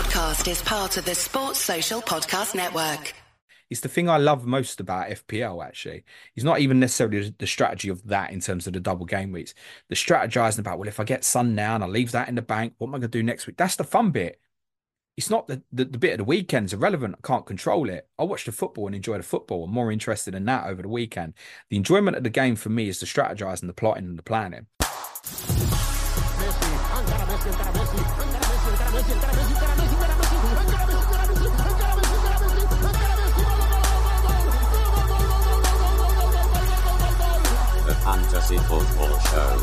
podcast is part of the Sports Social Podcast Network. It's the thing I love most about FPL, actually. It's not even necessarily the strategy of that in terms of the double game weeks. The strategizing about, well, if I get Son now and I leave that in the bank, what am I going to do next week? That's the fun bit. It's not the, the, the bit of the weekend's irrelevant. I can't control it. I watch the football and enjoy the football. I'm more interested in that over the weekend. The enjoyment of the game for me is the strategizing, the plotting, and the planning. The Fantasy Football Show.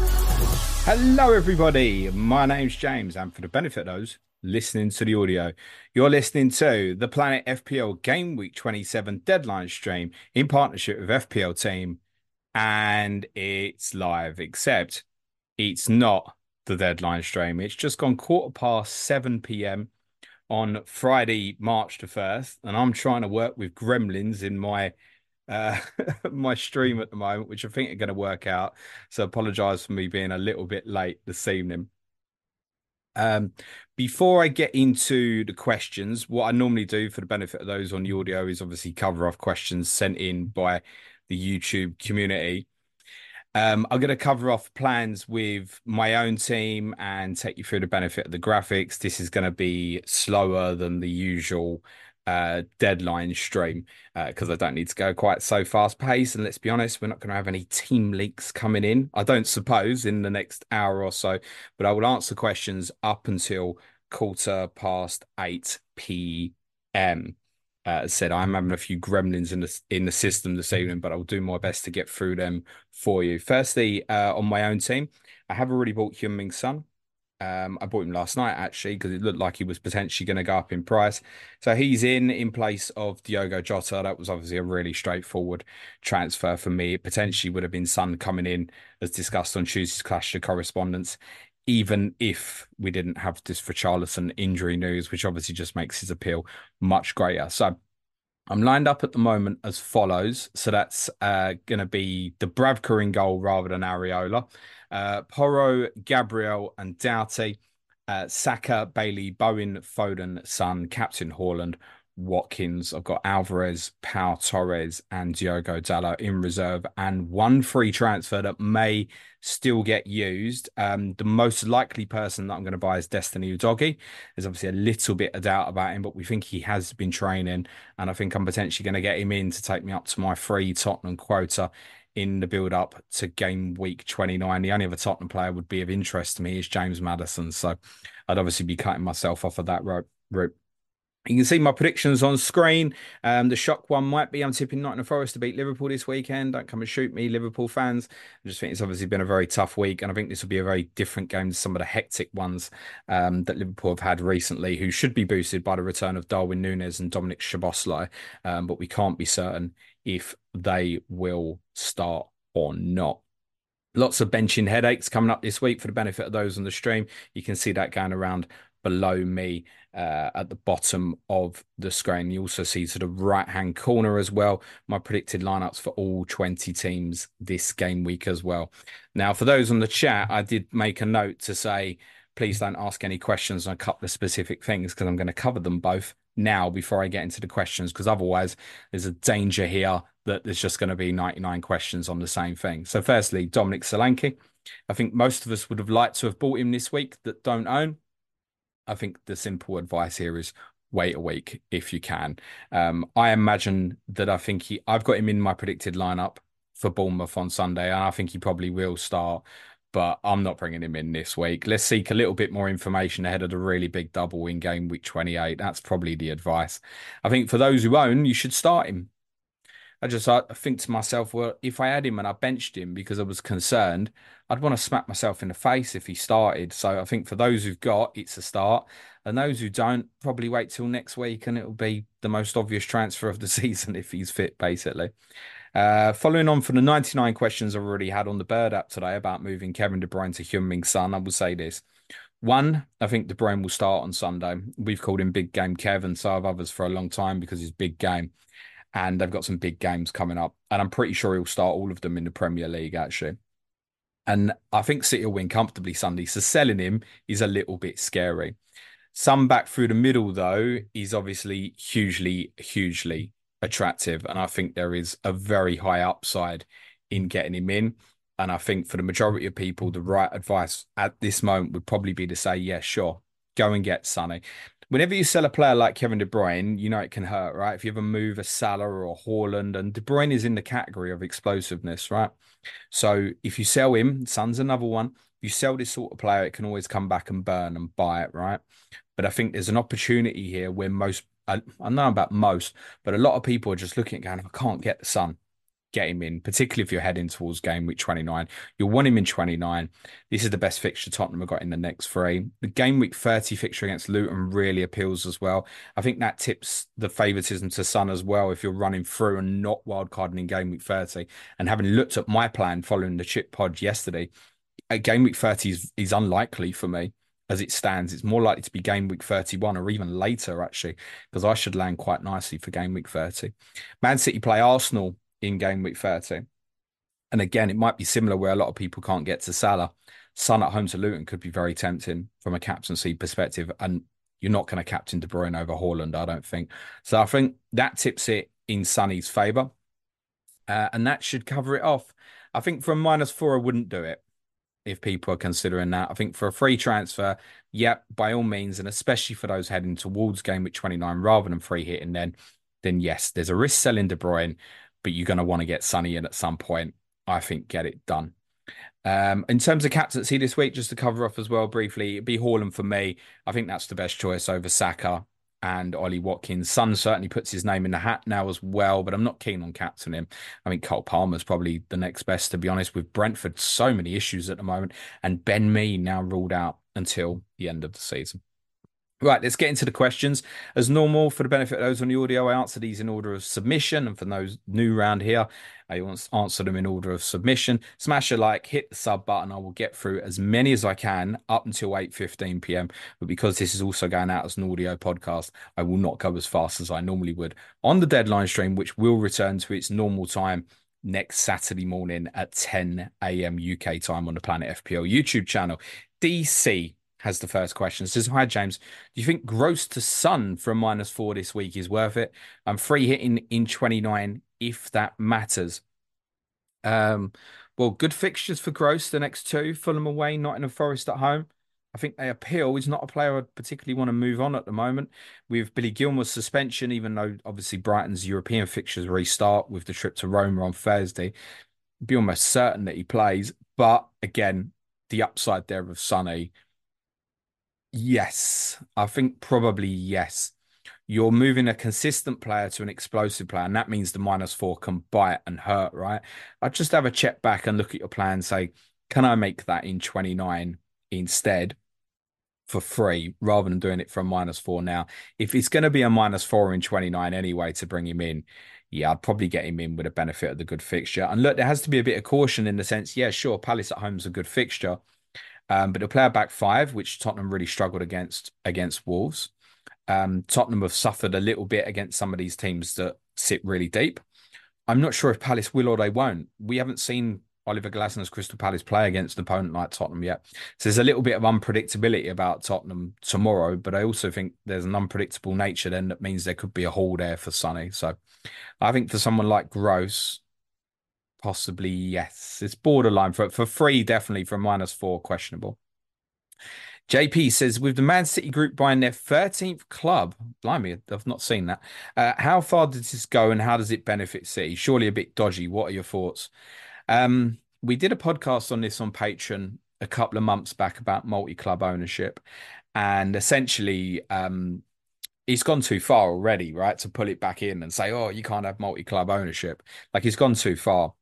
Hello, everybody. My name's James, and for the benefit of those listening to the audio, you're listening to the Planet FPL Game Week 27 deadline stream in partnership with FPL Team, and it's live, except it's not the deadline stream. It's just gone quarter past 7 p.m. on Friday, March the 1st, and I'm trying to work with gremlins in my uh, my stream at the moment, which I think are going to work out. So apologize for me being a little bit late this evening. Um, before I get into the questions, what I normally do for the benefit of those on the audio is obviously cover off questions sent in by the YouTube community. Um, I'm going to cover off plans with my own team and take you through the benefit of the graphics. This is going to be slower than the usual uh, deadline stream because uh, I don't need to go quite so fast paced. And let's be honest, we're not going to have any team leaks coming in, I don't suppose, in the next hour or so. But I will answer questions up until quarter past 8 p.m. Uh, said, I'm having a few gremlins in the in the system this evening, but I'll do my best to get through them for you. Firstly, uh, on my own team, I have already bought Heung-min Son. Um, I bought him last night actually because it looked like he was potentially going to go up in price. So he's in in place of Diogo Jota. That was obviously a really straightforward transfer for me. It potentially would have been Son coming in as discussed on Tuesday's Clash of Correspondence, even if we didn't have this Richarlison injury news, which obviously just makes his appeal much greater. So I'm lined up at the moment as follows. So that's uh, going to be Dubravka in goal rather than Areola. Uh, Porro, Gabriel, and Doughty. Uh, Saka, Bailey, Bowen, Foden, Son, Captain Haaland, Watkins. I've got Alvarez, Pau Torres, and Diogo Dalot in reserve, and one free transfer that may still get used. Um, the most likely person that I'm going to buy is Destiny Udogie. There's obviously a little bit of doubt about him, but we think he has been training, and I think I'm potentially going to get him in to take me up to my free Tottenham quota in the build up to game week 29. The only other Tottenham player would be of interest to me is James Maddison. So I'd obviously be cutting myself off of that route. You can see my predictions on screen. Um, the shock one might be I'm tipping Nottingham Forest to beat Liverpool this weekend. Don't come and shoot me, Liverpool fans. I just think it's obviously been a very tough week, and I think this will be a very different game to some of the hectic ones um, that Liverpool have had recently, who should be boosted by the return of Darwin Nunez and Dominic Szoboszlai. Um, but we can't be certain if they will start or not. Lots of benching headaches coming up this week for the benefit of those on the stream. You can see that going around below me uh, at the bottom of the screen. You also see to the right hand corner as well my predicted lineups for all 20 teams this game week as well. Now, for those on the chat, I did make a note to say, please don't ask any questions on a couple of specific things because I'm going to cover them both now before I get into the questions because otherwise there's a danger here that there's just going to be 99 questions on the same thing. So, firstly, Dominic Solanke. I think most of us would have liked to have bought him this week that don't own. I think the simple advice here is wait a week if you can. Um, I imagine that I think he, I've got him in my predicted lineup for Bournemouth on Sunday, and I think he probably will start but I'm not bringing him in this week. Let's seek a little bit more information ahead of the really big double in game week 28. That's probably the advice. I think for those who own, you should start him. I just I think to myself, well, if I had him and I benched him because I was concerned, I'd want to smack myself in the face if he started. So I think for those who've got, it's a start. And those who don't, probably wait till next week and it'll be the most obvious transfer of the season if he's fit, basically. Uh, following on from the 99 questions I've already had on the Bird app today about moving Kevin De Bruyne to Heung-min Son, I will say this. One, I think De Bruyne will start on Sunday. We've called him Big Game Kevin, so have others for a long time because he's big game. And they've got some big games coming up. And I'm pretty sure he'll start all of them in the Premier League, actually. And I think City will win comfortably Sunday. So selling him is a little bit scary. Son back through the middle, though, is obviously hugely, hugely attractive. And I think there is a very high upside in getting him in. And I think for the majority of people, the right advice at this moment would probably be to say, yeah, sure, go and get Sonny. Whenever you sell a player like Kevin De Bruyne, you know it can hurt, right? If you ever move a Salah or a Haaland, and De Bruyne is in the category of explosiveness, right? So if you sell him, Son's another one. If you sell this sort of player, it can always come back and burn and buy it, right? But I think there's an opportunity here where most, I, I know about most, but a lot of people are just looking at going, I can't get the Son. get him in, particularly if you're heading towards game week 29. You'll want him in 29. This is the best fixture Tottenham have got in the next three. The game week 30 fixture against Luton really appeals as well. I think that tips the favouritism to Son as well if you're running through and not wildcarding in game week 30. And having looked at my plan following the chip pod yesterday, a game week 30 is, is unlikely for me as it stands. It's more likely to be game week 31 or even later, actually, because I should land quite nicely for game week 30. Man City play Arsenal in game week 30. And again, it might be similar where a lot of people can't get to Salah. Son at home to Luton could be very tempting from a captaincy perspective. And you're not going to captain De Bruyne over Haaland, I don't think. So I think that tips it in Sonny's favour. Uh, and that should cover it off. I think from minus four, I wouldn't do it if people are considering that. I think for a free transfer, yep, by all means, and especially for those heading towards game week 29 rather than free hitting, then then yes, there's a risk selling De Bruyne but you're going to want to get Sonny in at some point. I think get it done. Um, in terms of captaincy this week, just to cover off as well briefly, it'd be Haaland for me. I think that's the best choice over Saka and Ollie Watkins. Son certainly puts his name in the hat now as well, but I'm not keen on captaining him. I mean, Cole Palmer's probably the next best, to be honest, with Brentford. So many issues at the moment, and Ben Mee now ruled out until the end of the season. Right, let's get into the questions. As normal, for the benefit of those on the audio, I answer these in order of submission. And for those new round here, I answer them in order of submission. Smash a like, hit the sub button. I will get through as many as I can up until 8.15 p.m. But because this is also going out as an audio podcast, I will not go as fast as I normally would on the deadline stream, which will return to its normal time next Saturday morning at 10 a.m. UK time on the Planet FPL YouTube channel. DC has the first question. says, Hi, James. Do you think Gross to Son from minus four this week is worth it? I'm free hitting in 29 if that matters. Um, well, good fixtures for Gross the next two Fulham away, not in Nottingham Forest at home. I think they appeal. He's not a player I particularly want to move on at the moment. With Billy Gilmour's suspension, even though obviously Brighton's European fixtures restart with the trip to Roma on Thursday, be almost certain that he plays. But again, the upside there of Sonny Yes, I think probably yes. You're moving a consistent player to an explosive player, and that means the minus four can bite and hurt, right? I'd just have a check back and look at your plan and say, can I make that in 29 instead for free rather than doing it from minus four now? If it's going to be a minus four in 29 anyway to bring him in, yeah, I'd probably get him in with a benefit of the good fixture. And look, there has to be a bit of caution in the sense, yeah, sure, Palace at home is a good fixture um, but he'll play a back five, which Tottenham really struggled against against Wolves. Um, Tottenham have suffered a little bit against some of these teams that sit really deep. I'm not sure if Palace will or they won't. We haven't seen Oliver Glasner's Crystal Palace play against an opponent like Tottenham yet. So there's a little bit of unpredictability about Tottenham tomorrow, but I also think there's an unpredictable nature then that means there could be a hole there for Sonny. So I think for someone like Gross, Possibly yes. It's borderline for for free, definitely for minus four, questionable. JP says, with the Man City group buying their 13th club, blimey, I've not seen that. Uh, how far does this go and how does it benefit City? Surely a bit dodgy. What are your thoughts? Um, we did a podcast on this on Patreon a couple of months back about multi club ownership. And essentially, um, he's gone too far already, right? To pull it back in and say, oh, you can't have multi club ownership. Like he's gone too far.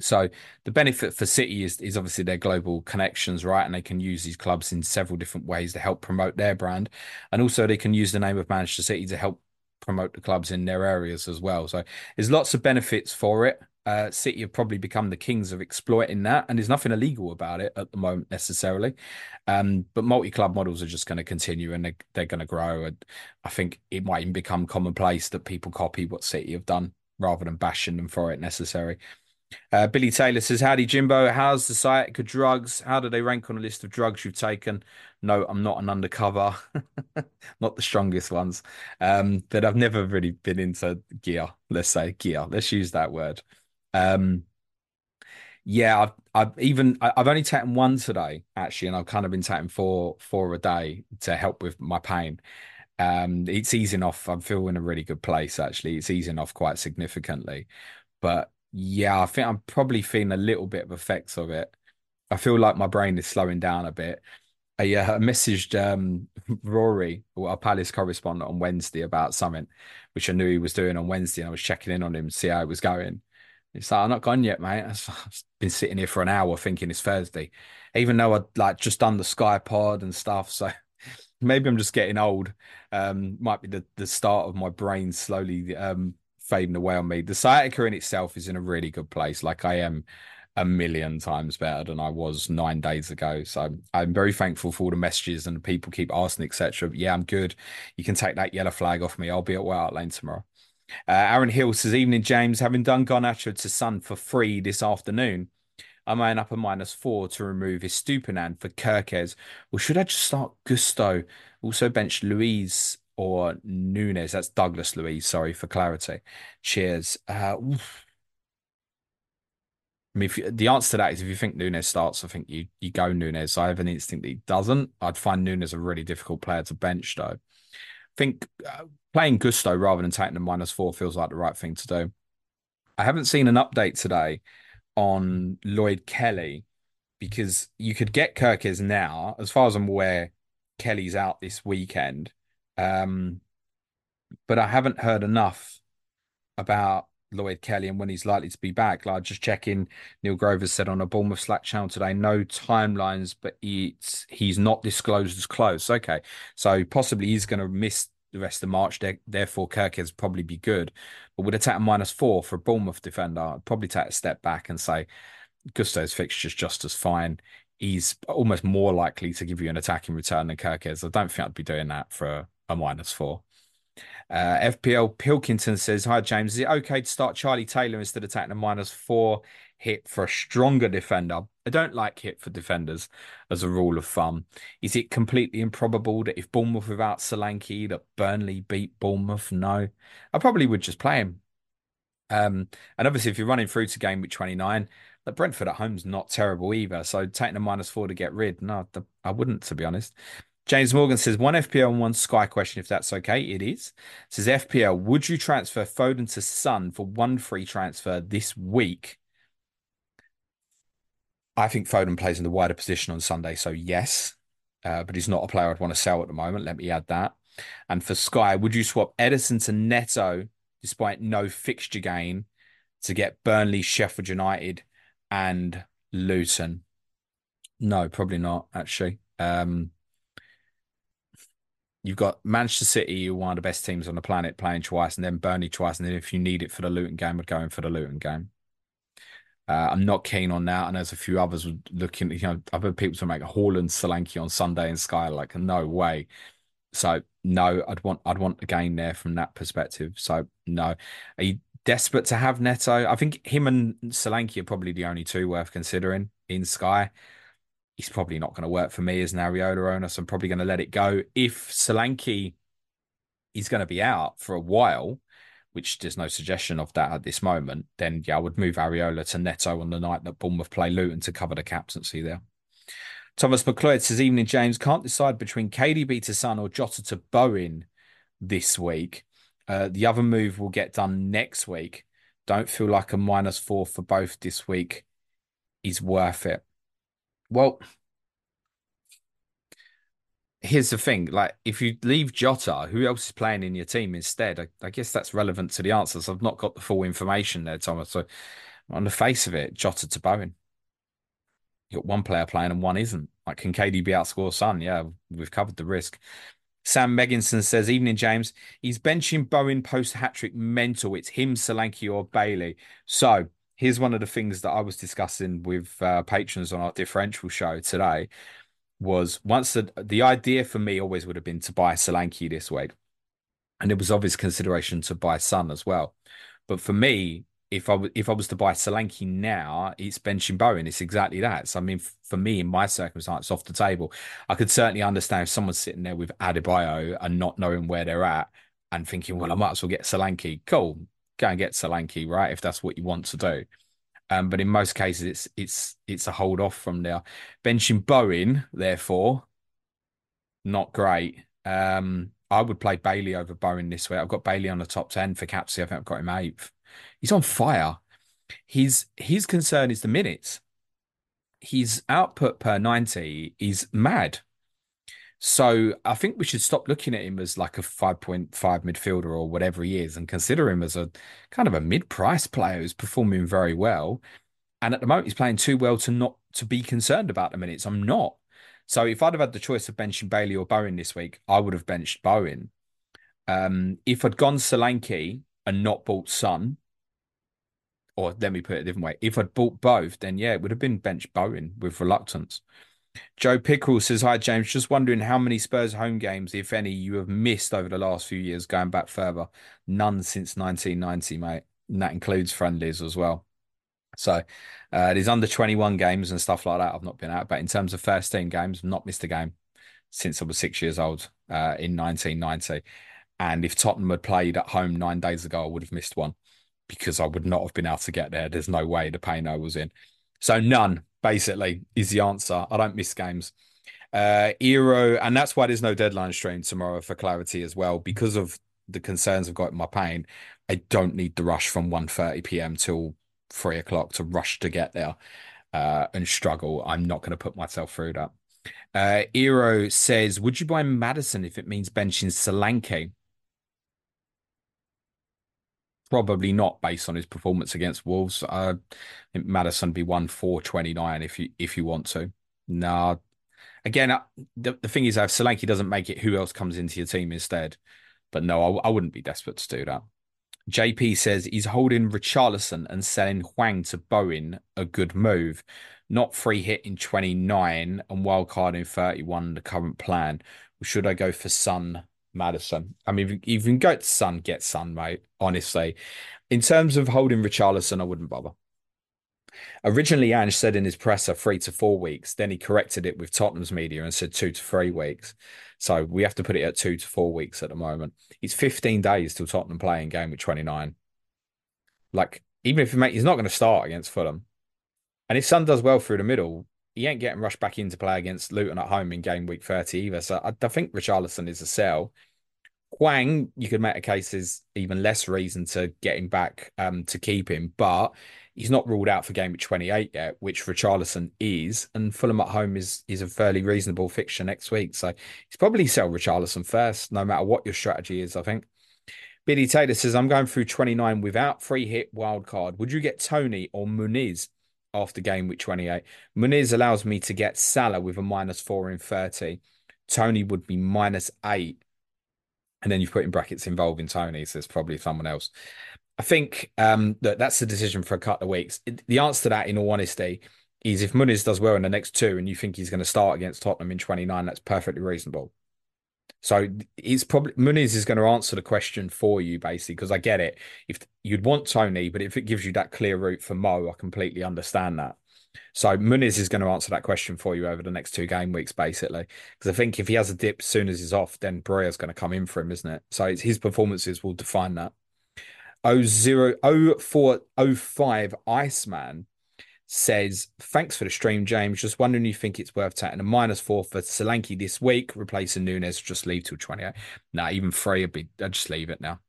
So the benefit for City is, is obviously their global connections, right? And they can use these clubs in several different ways to help promote their brand. And also they can use the name of Manchester City to help promote the clubs in their areas as well. So there's lots of benefits for it. Uh, City have probably become the kings of exploiting that, and there's nothing illegal about it at the moment necessarily. Um, but multi-club models are just going to continue, and they, they're going to grow. And I think it might even become commonplace that people copy what City have done rather than bashing them for it necessary. Uh, Billy Taylor says, Howdy, Jimbo. How's the sciatica drugs? How do they rank on a list of drugs you've taken? No, I'm not an undercover, not the strongest ones. Um, but I've never really been into gear. Let's say gear. Let's use that word. Um, yeah, I've, I've even I've only taken one today actually, and I've kind of been taking four four a day to help with my pain. Um, it's easing off. I'm feeling a really good place actually. It's easing off quite significantly, but yeah, I think I'm probably feeling a little bit of effects of it. I feel like my brain is slowing down a bit. I uh, messaged um, Rory, our Palace correspondent, on Wednesday about something, which I knew he was doing on Wednesday, and I was checking in on him to see how it was going. It's like I'm not gone yet, mate. I've been sitting here for an hour thinking it's Thursday, even though I'd like just done the Sky Pod and stuff. So maybe I'm just getting old. Um, might be the the start of my brain slowly um fading away on me. The sciatica in itself is in a really good place. Like I am a million times better than I was nine days ago. So I'm very thankful for all the messages and people keep asking, etc. Yeah, I'm good. You can take that yellow flag off me. I'll be at White Lane tomorrow. Uh, Aaron Hill says, Evening, James. Having done Garnacho to Son for free this afternoon, I'm eyeing up a minus four to remove his Estupiñán for Kerkez. Or should I just start Gusto? Also bench Luiz or Nunes. That's Douglas Luiz. Sorry for clarity. Cheers. Uh, I mean, you, the answer to that is if you think Nunes starts, I think you you go Nunes. I have an instinct that he doesn't. I'd find Nunes a really difficult player to bench, though. I think uh, playing Gusto rather than taking the minus four feels like the right thing to do. I haven't seen an update today on Lloyd Kelly because you could get Kerkez now. As far as I'm aware, Kelly's out this weekend. Um, but I haven't heard enough about Lloyd Kelly and when he's likely to be back. Like just checking, Neil Grover said on a Bournemouth Slack channel today, no timelines, but it's he's not disclosed as close. Okay, so possibly he's going to miss the rest of March. Therefore, Kerkez probably be good. But with a take minus four for a Bournemouth defender, I'd probably take a step back and say Gusto's fixture's just as fine. He's almost more likely to give you an attacking return than Kerkez. I don't think I'd be doing that for a minus four. Uh, FPL Pilkington says, Hi, James. Is it okay to start Charlie Taylor instead of taking a minus four hit for a stronger defender? I don't like hit for defenders as a rule of thumb. Is it completely improbable that if Bournemouth without Solanke, that Burnley beat Bournemouth? No. I probably would just play him. Um, and obviously, if you're running through to game week 29, the Brentford at home's not terrible either. So taking a minus four to get rid, no, I wouldn't, to be honest. James Morgan says one FPL and one Sky question, if that's okay. It is. Says FPL, would you transfer Foden to Son for one free transfer this week? I think Foden plays in the wider position on Sunday, so yes. Uh, but he's not a player I'd want to sell at the moment. Let me add that. And for Sky, would you swap Ederson to Neto despite no fixture gain to get Burnley, Sheffield United, and Luton? No, probably not, actually. Um, you've got Manchester City, are one of the best teams on the planet, playing twice, and then Burnley twice, and then if you need it for the Luton game, would go in for the Luton game. Uh, I'm not keen on that, and there's a few others looking. You know, heard people to make a Haaland Solanke on Sunday in Sky, like no way. So no, I'd want I'd want a gain there from that perspective. So no, are you desperate to have Neto? I think him and Solanke are probably the only two worth considering in Sky he's probably not going to work for me as an Areola owner, so I'm probably going to let it go. If Solanke is going to be out for a while, which there's no suggestion of that at this moment, then yeah, I would move Areola to Neto on the night that Bournemouth play Luton to cover the captaincy there. Thomas McLeod says, Evening, James. Can't decide between KDB to Son or Jota to Bowen this week. Uh, the other move will get done next week. Don't feel like a minus four for both this week is worth it. Well, here's the thing: like, if you leave Jota, who else is playing in your team instead? I, I guess that's relevant to the answers. I've not got the full information there, Thomas. So, on the face of it, Jota to Bowen. You got one player playing and one isn't. Like, can KDB outscore Son? Yeah, we've covered the risk. Sam Megginson says, Evening, James. He's benching Bowen post hat trick mental. It's him, Solanke, or Bailey. So here's one of the things that I was discussing with uh, patrons on our differential show today was once the the idea for me always would have been to buy Solanke this week, and it was obvious consideration to buy Son as well. But for me, if I if I was to buy Solanke now, it's benching Bowen. It's exactly that. So I mean, for me, in my circumstance, off the table, I could certainly understand if someone's sitting there with Adebayo and not knowing where they're at and thinking, well, I might as well get Solanke. Cool, go and get Solanke, right? If that's what you want to do. Um, but in most cases, it's it's it's a hold off from there. Benching Bowen, therefore, not great. Um, I would play Bailey over Bowen this week. I've got Bailey on the top ten for capsy. I think I've got him eighth. He's on fire. His his concern is the minutes. His output per ninety is mad. So I think we should stop looking at him as like a 5.5 midfielder or whatever he is and consider him as a kind of a mid-price player who's performing very well. And at the moment he's playing too well to not to be concerned about the minutes. I'm not. So if I'd have had the choice of benching Bailey or Bowen this week, I would have benched Bowen. Um, if I'd gone Solanke and not bought Son, or let me put it a different way, if I'd bought both, then yeah, it would have been bench Bowen with reluctance. Joe Pickrell says, Hi, James. Just wondering how many Spurs home games, if any, you have missed over the last few years, going back further. None since 1990, mate. And that includes friendlies as well. So uh, there's under 21 games and stuff like that. I've not been out. But in terms of first team games, I've not missed a game since I was six years old uh, in 1990. And if Tottenham had played at home nine days ago, I would have missed one because I would not have been able to get there. There's no way the pain I was in. So none, basically, is the answer. I don't miss games. Uh Eero, and that's why there's no deadline stream tomorrow for clarity as well, because of the concerns I've got in my pain. I don't need the rush from 1.30 p.m. till three o'clock to rush to get there uh, and struggle. I'm not going to put myself through that. Uh, Eero says, Would you buy Maddison if it means benching Solanke? Probably not based on his performance against Wolves. Uh, Maddison be one four twenty nine if you if you want to. No, again, uh, the, the thing is, if Solanke doesn't make it, who else comes into your team instead? But no, I, I wouldn't be desperate to do that. JP says he's holding Richarlison and selling Hwang to Bowen a good move. Not free hit in 29 and wildcard in 31, the current plan. Should I go for Son Maddison? I mean, you can go to Son, get Son, mate. Honestly. In terms of holding Richarlison, I wouldn't bother. Originally, Ange said in his presser three to four weeks. Then he corrected it with Tottenham's media and said two to three weeks. So we have to put it at two to four weeks at the moment. It's 15 days till Tottenham playing game with 29. Like, even if he he's not going to start against Fulham. And if Son does well through the middle, he ain't getting rushed back into play against Luton at home in game week 30 either. So I, I think Richarlison is a sell. Hwang, you could make a case is even less reason to get him back um, to keep him, but he's not ruled out for game week 28 yet, which Richarlison is, and Fulham at home is is a fairly reasonable fixture next week. So he's probably sell Richarlison first, no matter what your strategy is, I think. Billy Taylor says, I'm going through 29 without free hit wild card. Would you get Toney or Muniz after game week 28? Muniz allows me to get Salah with a minus four in 30. Toney would be minus eight. And then you've put in brackets involving Toney, so it's probably someone else. I think um, that that's the decision for a couple of weeks. The answer to that, in all honesty, is if Muniz does well in the next two and you think he's going to start against Tottenham in 29, that's perfectly reasonable. So it's probably Muniz is going to answer the question for you, basically, because I get it. If you'd want Toney, but if it gives you that clear route for Mo, I completely understand that. So Muniz is going to answer that question for you over the next two game weeks, basically. Because I think if he has a dip as soon as he's off, then Broja's going to come in for him, isn't it? So his performances will define that. 0405 Iceman says, Thanks for the stream, James. Just wondering you think it's worth taking a minus four for Solanke this week, replacing Nunez, just leave till 28. No, even three would be, I'd just leave it now.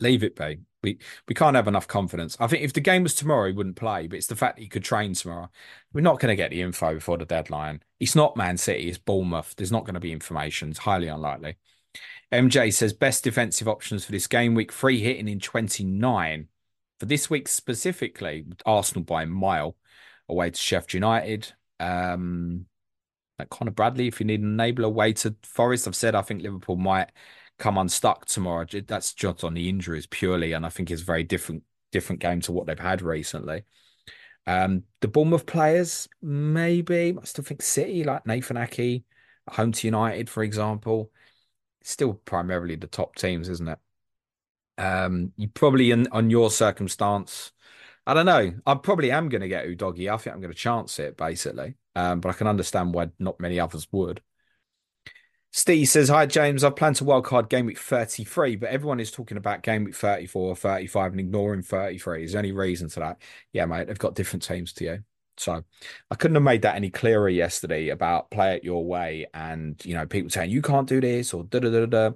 Leave it be. We, we can't have enough confidence. I think if the game was tomorrow, he wouldn't play, but it's the fact that he could train tomorrow. We're not going to get the info before the deadline. It's not Man City, it's Bournemouth. There's not going to be information. It's highly unlikely. MJ says best defensive options for this game week free hitting in 29. For this week specifically, Arsenal by a mile away to Sheffield United. Um, like Connor Bradley, if you need an enabler away to Forest, I've said I think Liverpool might come unstuck tomorrow. That's just on the injuries purely, and I think it's a very different different game to what they've had recently. Um, the Bournemouth players, maybe I still think City, like Nathan Ake, home to United, for example still primarily the top teams, isn't it? Um, you probably in on your circumstance. I don't know. I probably am going to get Udogie. I think I'm going to chance it basically. Um, but I can understand why not many others would. Steve says, Hi, James. I've planned to wildcard game week 33, but everyone is talking about game week 34 or 35 and ignoring 33. Is there any reason to that? Yeah, mate, they've got different teams to you. So I couldn't have made that any clearer yesterday about play it your way and, you know, people saying you can't do this or da da da da.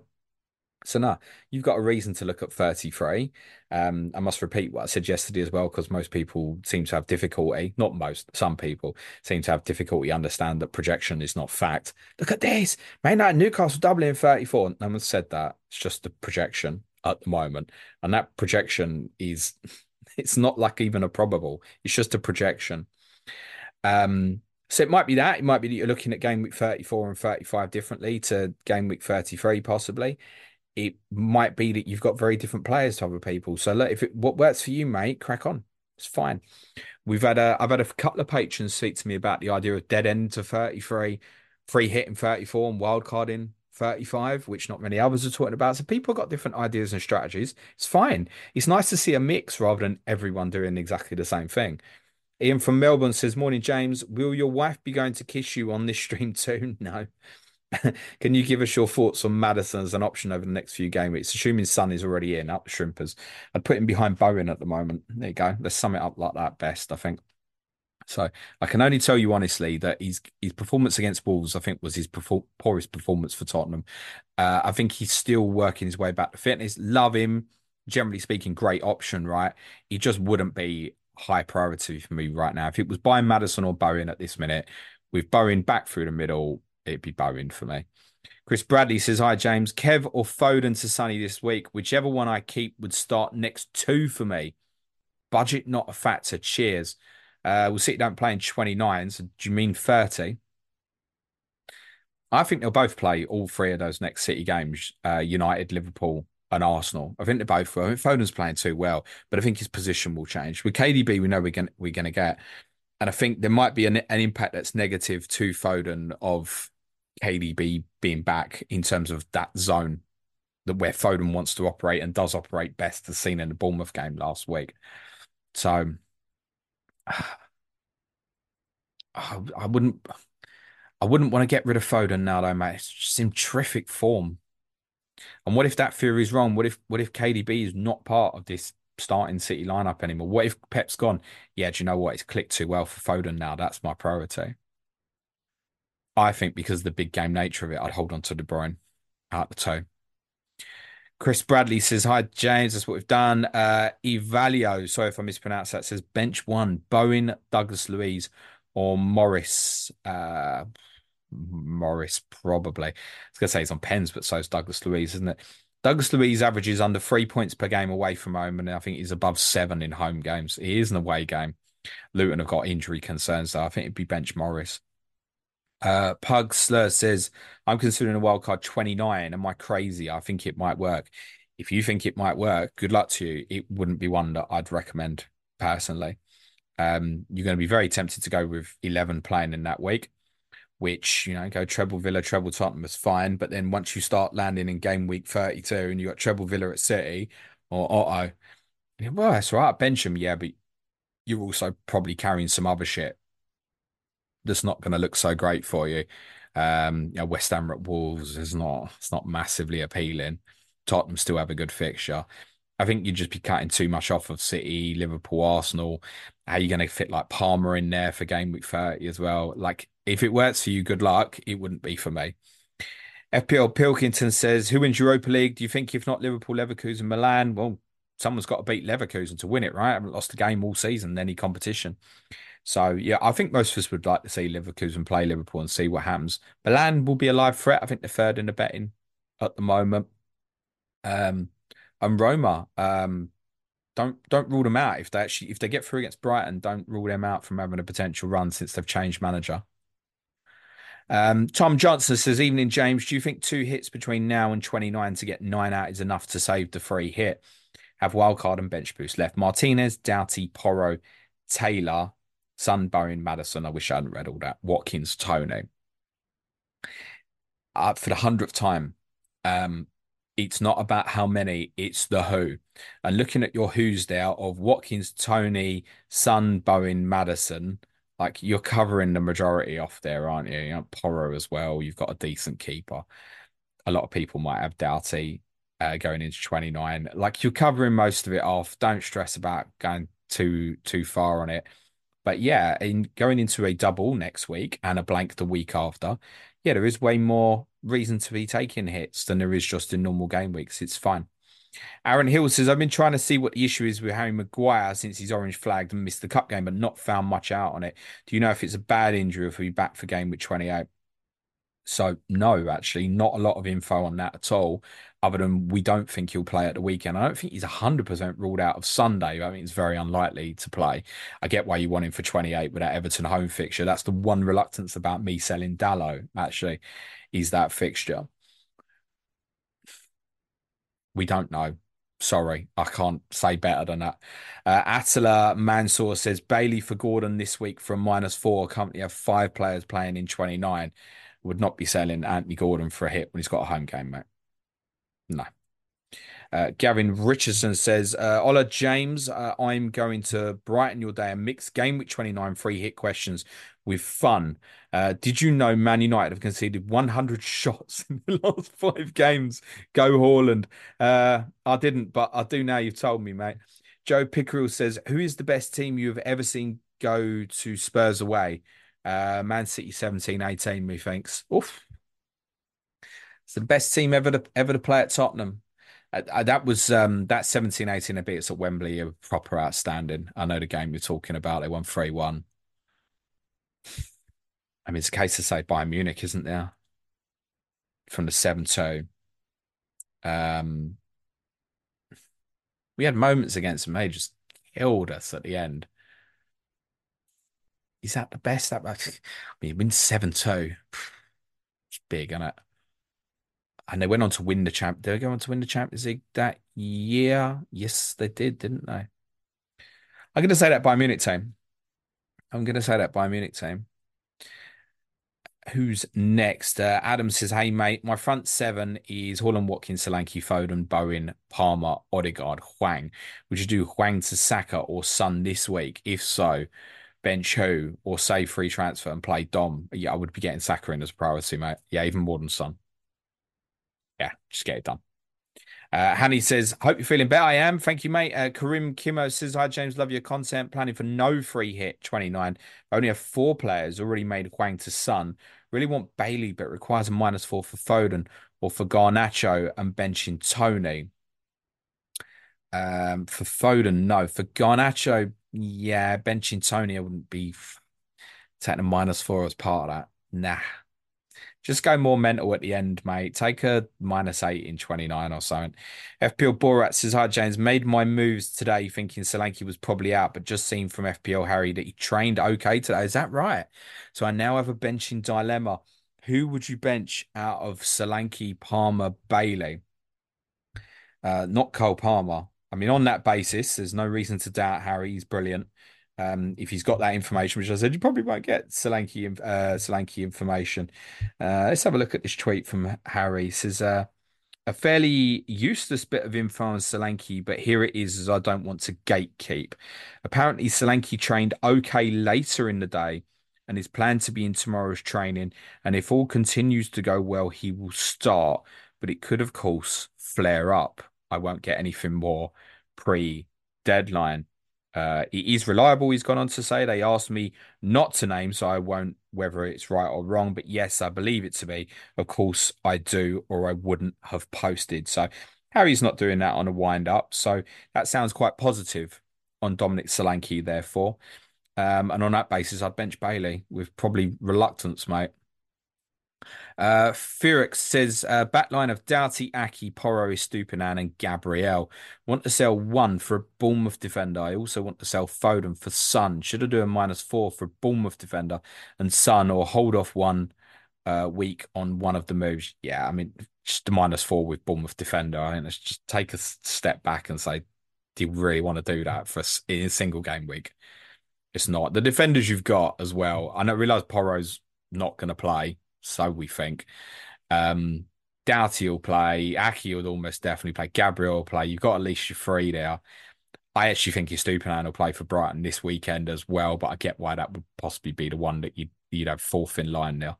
So now you've got a reason to look at 33. Um, I must repeat what I said yesterday as well, because most people seem to have difficulty, not most, some people seem to have difficulty understand that projection is not fact. Look at this. Man United Newcastle doubling 34. No one said that. It's just a projection at the moment. And that projection is it's not like even a probable. It's just a projection. Um, so it might be that. It might be that you're looking at game week 34 and 35 differently to game week 33, possibly it might be that you've got very different players to other people. So look, if it what works for you, mate, crack on. It's fine. We've had a I've had a couple of patrons speak to me about the idea of dead end to 33, free hit in 34 and wild card in 35, which not many others are talking about. So people got different ideas and strategies. It's fine. It's nice to see a mix rather than everyone doing exactly the same thing. Ian from Melbourne says, Morning, James. Will your wife be going to kiss you on this stream too? No. Can you give us your thoughts on Maddison as an option over the next few game weeks? Assuming Son is already in, up the Shrimpers. I'd put him behind Bowen at the moment. There you go. Let's sum it up like that best, I think. So I can only tell you honestly that his his performance against Wolves, I think, was his poorest performance for Tottenham. Uh, I think he's still working his way back to fitness. Love him, generally speaking, great option, right? He just wouldn't be high priority for me right now. If it was by Maddison or Bowen at this minute, with Bowen back through the middle, it'd be Bowen for me. Chris Bradley says, Hi, James. Kev or Foden to Sonny this week? Whichever one I keep would start next two for me. Budget not a factor. Cheers. Uh, we'll sit down playing 29. So do you mean 30? I think they'll both play all three of those next City games uh, United, Liverpool, and Arsenal. I think they're both. I think Foden's playing too well, but I think his position will change. With KDB, we know we're going we're going to get and I think there might be an, an impact that's negative to Foden of KDB being back in terms of that zone that where Foden wants to operate and does operate best, as seen in the Bournemouth game last week. So I wouldn't I wouldn't want to get rid of Foden now though, mate. It's just in terrific form. And what if that theory is wrong? What if what if KDB is not part of this starting City lineup anymore. What if Pep's gone? Yeah, do you know what? It's clicked too well for Foden now. That's my priority. I think because of the big game nature of it, I'd hold on to De Bruyne out the toe. Chris Bradley says, Hi, James. That's what we've done. Uh, Evalio, sorry if I mispronounced that, says bench one, Bowen, Douglas Luiz, or Morris. Uh, Morris, probably. I was going to say he's on pens, but so is Douglas Luiz, isn't it? Douglas Luiz averages under three points per game away from home, and I think he's above seven in home games. He is an away game. Luton have got injury concerns, so I think it'd be bench Morris. Uh, Pug Slur says, I'm considering a wild card 29. Am I crazy? I think it might work. If you think it might work, good luck to you. It wouldn't be one that I'd recommend personally. Um, you're going to be very tempted to go with 11 playing in that week which you know go treble Villa, treble Tottenham is fine. But then once you start landing in game week thirty two and you got treble Villa at City or Otto, well that's right, bench him, yeah, but you're also probably carrying some other shit that's not going to look so great for you. Um, you know, West Ham at Wolves is not it's not massively appealing. Tottenham still have a good fixture. I think you'd just be cutting too much off of City, Liverpool, Arsenal. How are you going to fit like Palmer in there for game week 30 as well? Like, if it works for you, good luck. It wouldn't be for me. FPL Pilkington says, Who wins Europa League? Do you think if not Liverpool, Leverkusen, Milan? Well, someone's got to beat Leverkusen to win it, right? I haven't lost a game all season in any competition. So, yeah, I think most of us would like to see Leverkusen play Liverpool and see what happens. Milan will be a live threat. I think they're third in the betting at the moment. Um, and Roma, um, don't don't rule them out if they actually if they get through against Brighton. Don't rule them out from having a potential run since they've changed manager. Um, Tom Johnson says, "Evening, James. Do you think two hits between now and 29 to get nine out is enough to save the free hit? Have wildcard and bench boost left. Martinez, Doughty, Porro, Taylor, Sunbone, Maddison. I wish I hadn't read all that. Watkins, Toney. Uh, for the hundredth time, um, It's not about how many, it's the who. And looking at your who's there of Watkins, Toney, Son, Bowen, Maddison, like you're covering the majority off there, aren't you? You know, Porro as well. You've got a decent keeper. A lot of people might have Doughty uh, going into 29. Like you're covering most of it off. Don't stress about going too too far on it. But yeah, in going into a double next week and a blank the week after, yeah, there is way more reason to be taking hits than there is just in normal game weeks. It's fine. Aaron Hill says, I've been trying to see what the issue is with Harry Maguire since he's orange flagged and missed the cup game, but not found much out on it. Do you know if it's a bad injury if he'll back for game week 28? So, no, actually, not a lot of info on that at all, other than we don't think he'll play at the weekend. I don't think he's 100% ruled out of Sunday. I mean, it's very unlikely to play. I get why you want him for 28 with that Everton home fixture. That's the one reluctance about me selling Dalot, actually, is that fixture. We don't know. Sorry, I can't say better than that. Uh, Attila Mansour says Bailey for Gordon this week from minus four. Company have five players playing in 29 would not be selling Anthony Gordon for a hit when he's got a home game, mate. No. Uh, Gavin Richardson says, uh, Ola James, uh, I'm going to brighten your day and mix game week 29 free hit questions with fun. Uh, did you know Man United have conceded 100 shots in the last five games? Go Haaland. Uh, I didn't, but I do now. You've told me, mate. Joe Pickerel says, Who is the best team you have ever seen go to Spurs away? Uh, Man City 17 18, methinks. Oof. It's the best team ever to ever to play at Tottenham. Uh, uh that was um, that 17 18 a bit at Wembley, a proper outstanding. I know the game you're talking about. They won 3 1. I mean, it's a case to say Bayern Munich, isn't there? From the 7 2. Um, we had moments against them. They just killed us at the end. Is that the best? That I mean, win seven two. It's big, isn't it? And they went on to win the champ. Did they go on to win the Champions League that year? Yes, they did, didn't they? I'm going to say that Bayern Munich team. I'm going to say that Bayern Munich team. Who's next? Uh, Adam says, "Hey mate, my front seven is Haaland, Watkins, Solanke, Foden, Bowen, Palmer, Odegaard, Hwang. Would you do Hwang to Saka or Son this week? If so, bench who or say free transfer and play Dom, yeah, I would be getting Saka in as a priority, mate. Yeah, even more than Son. Yeah, just get it done. Uh, Hanny says, Hope you're feeling better. I am. Thank you, mate. Uh, Karim Kimo says, Hi, James. Love your content. Planning for no free hit 29. Only have four players already made Hwang to Son. Really want Bailey, but requires a minus four for Foden or for Garnacho and benching Toney. Um, for Foden, no. For Garnacho, yeah, benching Toney, I wouldn't be taking a minus four as part of that. Nah. Just go more mental at the end, mate. Take a minus eight in 29 or something. FPL Borat says, Hi, James. Made my moves today thinking Solanke was probably out, but just seen from FPL Harry that he trained okay today. Is that right? So I now have a benching dilemma. Who would you bench out of Solanke, Palmer, Bailey? Uh, not Cole Palmer. I mean, on that basis, there's no reason to doubt Harry. He's brilliant. Um, if he's got that information, which I said, you probably won't get Solanke, uh, Solanke information. Uh, let's have a look at this tweet from Harry. He says, uh, a fairly useless bit of info on Solanke, but here it is as I don't want to gatekeep. Apparently, Solanke trained okay later in the day and is planned to be in tomorrow's training. And if all continues to go well, he will start, but it could, of course, flare up. I won't get anything more pre deadline. Uh, he is reliable. He's gone on to say they asked me not to name, so I won't whether it's right or wrong. But yes, I believe it to be. Of course, I do, or I wouldn't have posted. So Harry's not doing that on a wind up. So that sounds quite positive on Dominic Solanke, therefore. Um, and on that basis, I'd bench Bailey with probably reluctance, mate. Uh, says uh, backline of Doughty, Ake, Porro, Stupinan, and Gabriel. Want to sell one for a Bournemouth defender. I also want to sell Foden for Son. Should I do a minus four for a Bournemouth defender and Son, or hold off one uh, week on one of the moves? Yeah, I mean, just a minus four with Bournemouth defender. I think let's just take a step back and say, do you really want to do that for a single game week? It's not the defenders you've got as well. I know realize Porro's not going to play so we think. Um, Doughty will play. Ake will almost definitely play. Gabriel will play. You've got at least your three there. I actually think Estupiñán will play for Brighton this weekend as well, but I get why that would possibly be the one that you'd, you'd have fourth in line now.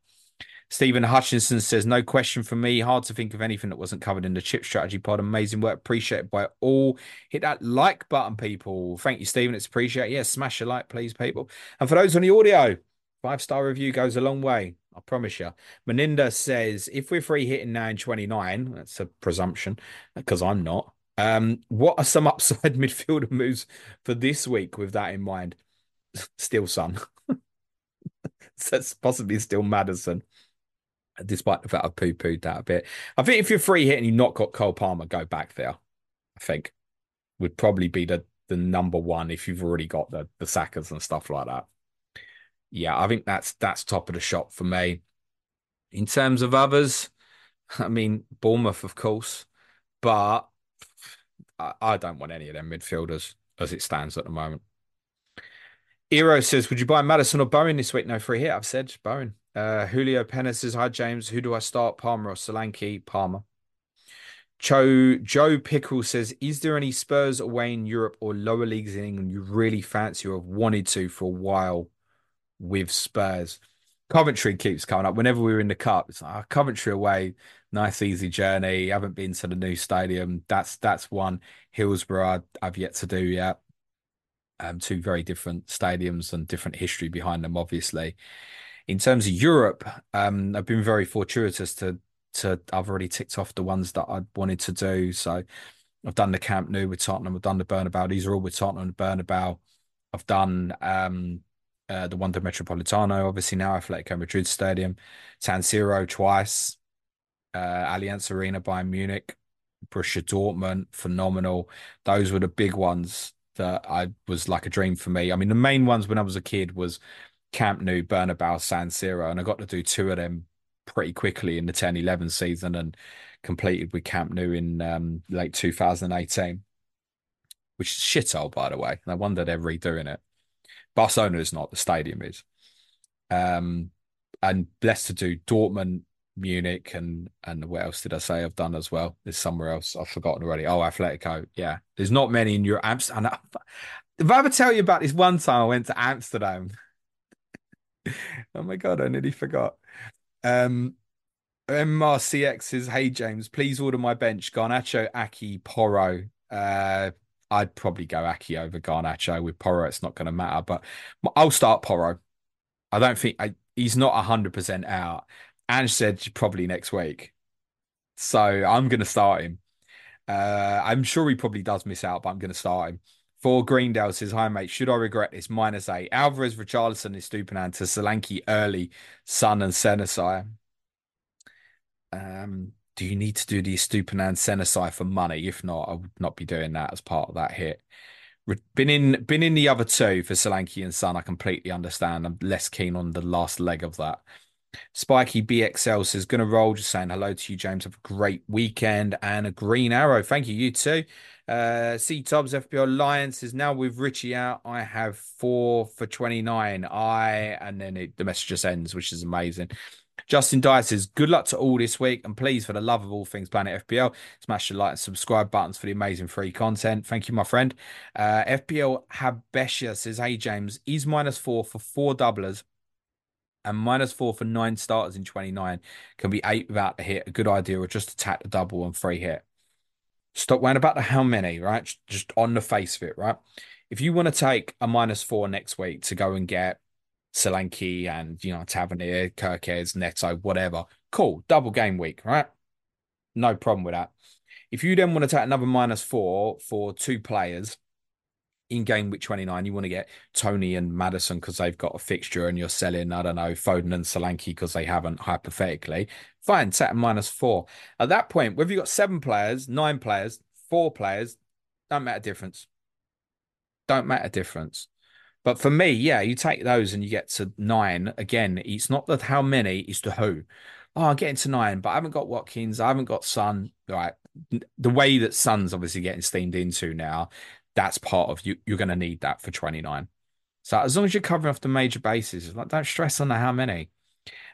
Stephen Hutchinson says, No question for me. Hard to think of anything that wasn't covered in the chip strategy pod. Amazing work. Appreciated by all. Hit that like button, people. Thank you, Stephen. It's appreciated. Yeah, smash a like, please, people. And for those on the audio, five star review goes a long way. I promise you. Meninda says, If we're free hitting now in 29, that's a presumption because I'm not. Um, what are some upside midfielder moves for this week with that in mind? Still Son. That's possibly still Maddison, despite the fact I've poo pooed that a bit. I think if you're free hitting, you've not got Cole Palmer, go back there. I think would probably be the the number one if you've already got the the Sackers and stuff like that. Yeah, I think that's that's top of the shop for me. In terms of others, I mean Bournemouth, of course, but I, I don't want any of them midfielders as it stands at the moment. Eero says, "Would you buy Maddison or Bowen this week?" No free hit. I've said Bowen. Uh, Julio Penna says, Hi, James. Who do I start? Palmer or Solanke? Palmer. Joe, Joe Pickle says, Is there any Spurs away in Europe or lower leagues in England you really fancy or have wanted to for a while with Spurs? Coventry keeps coming up. Whenever we are in the cup, it's like oh, Coventry away, nice easy journey. Haven't been to the new stadium. That's that's one. Hillsborough I've yet to do yet. Um, two very different stadiums and different history behind them, obviously in terms of Europe, um, I've been very fortuitous to to I've already ticked off the ones that I wanted to do. So I've done the Camp Nou with Tottenham, I've done the Bernabeu. These are all with Tottenham and Bernabeu. I've done um, uh, the Wanda Metropolitano, obviously now Atletico Madrid Stadium, San Siro twice, uh, Allianz Arena Bayern Munich, Borussia Dortmund, phenomenal. Those were the big ones that I was like a dream for me. I mean, the main ones when I was a kid was Camp Nou, Bernabeu, San Siro, and I got to do two of them pretty quickly in the 10 11 season and completed with Camp Nou in um, late 2018, which is shithole, by the way. And I wonder they're redoing it. Barcelona is not, the stadium is. Um, and blessed to do Dortmund, Munich, and and what else did I say I've done as well? There's somewhere else I've forgotten already. Oh, Atletico. Yeah, there's not many in Europe. Amsterdam. If I ever tell you about this one time I went to Amsterdam oh my god, I nearly forgot. Um, MRCX says, "Hey James, please order my bench: Garnacho, Ake, Porro." Uh, I'd probably go Ake over Garnacho with Porro. It's not going to matter, but I'll start Porro. I don't think I, he's not hundred percent out. Ange said probably next week, so I'm going to start him. Uh, I'm sure he probably does miss out, but I'm going to start him. For Greendale says, Hi, mate. Should I regret this? Minus eight. Alvarez, Richarlison Estupiñán to Solanke early, Son and Senesi. Um, do you need to do the Estupiñán Senesi for money? If not, I would not be doing that as part of that hit. Been in been in the other two for Solanke and Son. I completely understand. I'm less keen on the last leg of that. Spiky BXL says, gonna roll. Just saying hello to you, James. Have a great weekend and a green arrow. Thank you, you too. Uh, C Tubbs FPL Alliance is now with Richie out. I have four for 29. I, and then it, the message just ends, which is amazing. Justin Dyer says, Good luck to all this week. And please, for the love of all things Planet FPL, smash the like and subscribe buttons for the amazing free content. Thank you, my friend. Uh, FPL Habesha says, Hey, James, is minus four for four doublers and minus four for nine starters in 29 can be eight without a hit. A good idea, or just attack the double and free hit. Stop worrying about the how many, right? Just on the face of it, right? If you want to take a minus four next week to go and get Solanke and, you know, Tavernier, Kerkez, Neto, whatever, cool. Double game week, right? No problem with that. If you then want to take another minus four for two players in game week 29, you want to get Toney and Maddison because they've got a fixture and you're selling, I don't know, Foden and Solanke because they haven't, hypothetically. Fine, set minus four. At that point, whether you've got seven players, nine players, four players, don't matter difference. Don't matter difference. But for me, yeah, you take those and you get to nine. Again, it's not that how many, it's to who. Oh, I'm getting to nine, but I haven't got Watkins, I haven't got Son. Right. The way that Son's obviously getting steamed into now, that's part of you. You're going to need that for 29. So as long as you're covering off the major bases, like don't stress on the how many.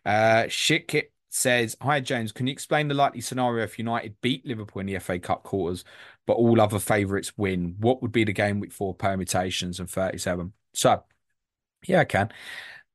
Uh, shit kit says, Hi, James. Can you explain the likely scenario if United beat Liverpool in the FA Cup quarters, but all other favourites win? What would be the game week four permutations and 37? So, yeah, I can.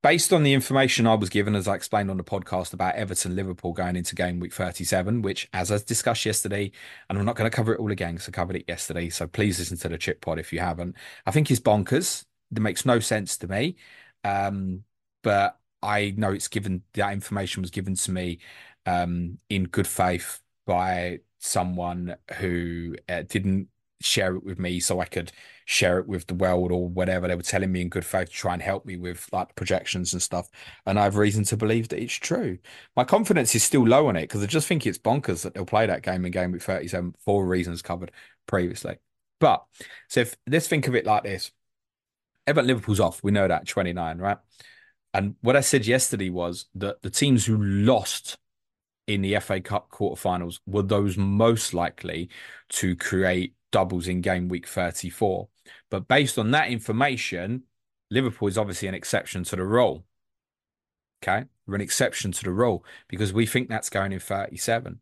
Based on the information I was given, as I explained on the podcast about Everton Liverpool going into game week 37, which, as I discussed yesterday, and I'm not going to cover it all again because I covered it yesterday. So please listen to the chip pod if you haven't. I think it's bonkers. It makes no sense to me. Um, but I know it's given that information was given to me um, in good faith by someone who uh, didn't share it with me so I could share it with the world or whatever. They were telling me in good faith to try and help me with like projections and stuff. And I have reason to believe that it's true. My confidence is still low on it because I just think it's bonkers that they'll play that game in game with 37 for reasons covered previously. But so if let's think of it like this. Everton Liverpool's off. We know that 29, right? And what I said yesterday was that the teams who lost in the FA Cup quarterfinals were those most likely to create doubles in game week 34. But based on that information, Liverpool is obviously an exception to the rule. Okay. We're an exception to the rule because we think that's going in 37.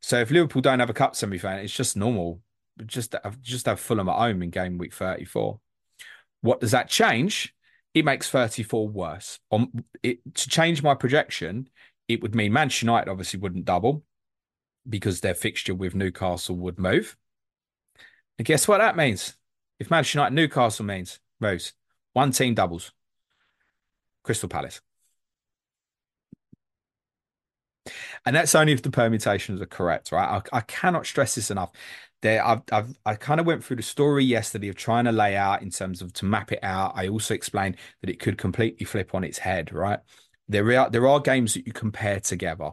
So if Liverpool don't have a cup semi final, it's just normal. Just have, just have Fulham at home in game week 34. What does that change? it makes 34 worse. On it to change my projection, it would mean Manchester United obviously wouldn't double because their fixture with Newcastle would move. And guess what that means? If Manchester United Newcastle means Rose, one team doubles. Crystal Palace. And that's only if the permutations are correct, right? I, I cannot stress this enough there I've, I've I kind of went through the story yesterday of trying to lay out in terms of to map it out. I also explained that it could completely flip on its head, right? There are there are games that you compare together.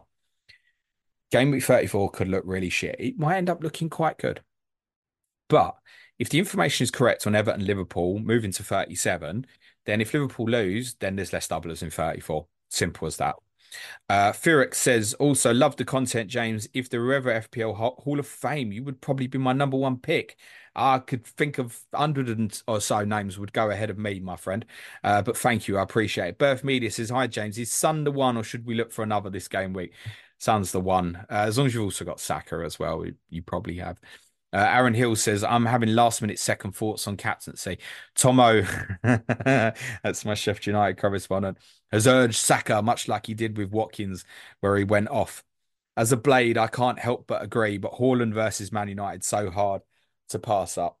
Game week 34 could look really shit. It might end up looking quite good. But if the information is correct on Everton Liverpool moving to 37, then if Liverpool lose, then there's less doublers in 34. Simple as that. Uh, says, also love the content, James. If there were ever FPL Hall of Fame, you would probably be my number one pick. I could think of hundred or so names would go ahead of me, my friend. Uh, but thank you, I appreciate it. Birth Media says, "Hi James, is Son the one, or should we look for another this game week?" Son's the one. Uh, as long as you've also got Saka as well, you probably have. Uh, Aaron Hill says, I'm having last minute second thoughts on captaincy. Tomo, that's my Chef United correspondent, has urged Saka, much like he did with Watkins, where he went off. As a blade, I can't help but agree, but Haaland versus Man United so hard to pass up.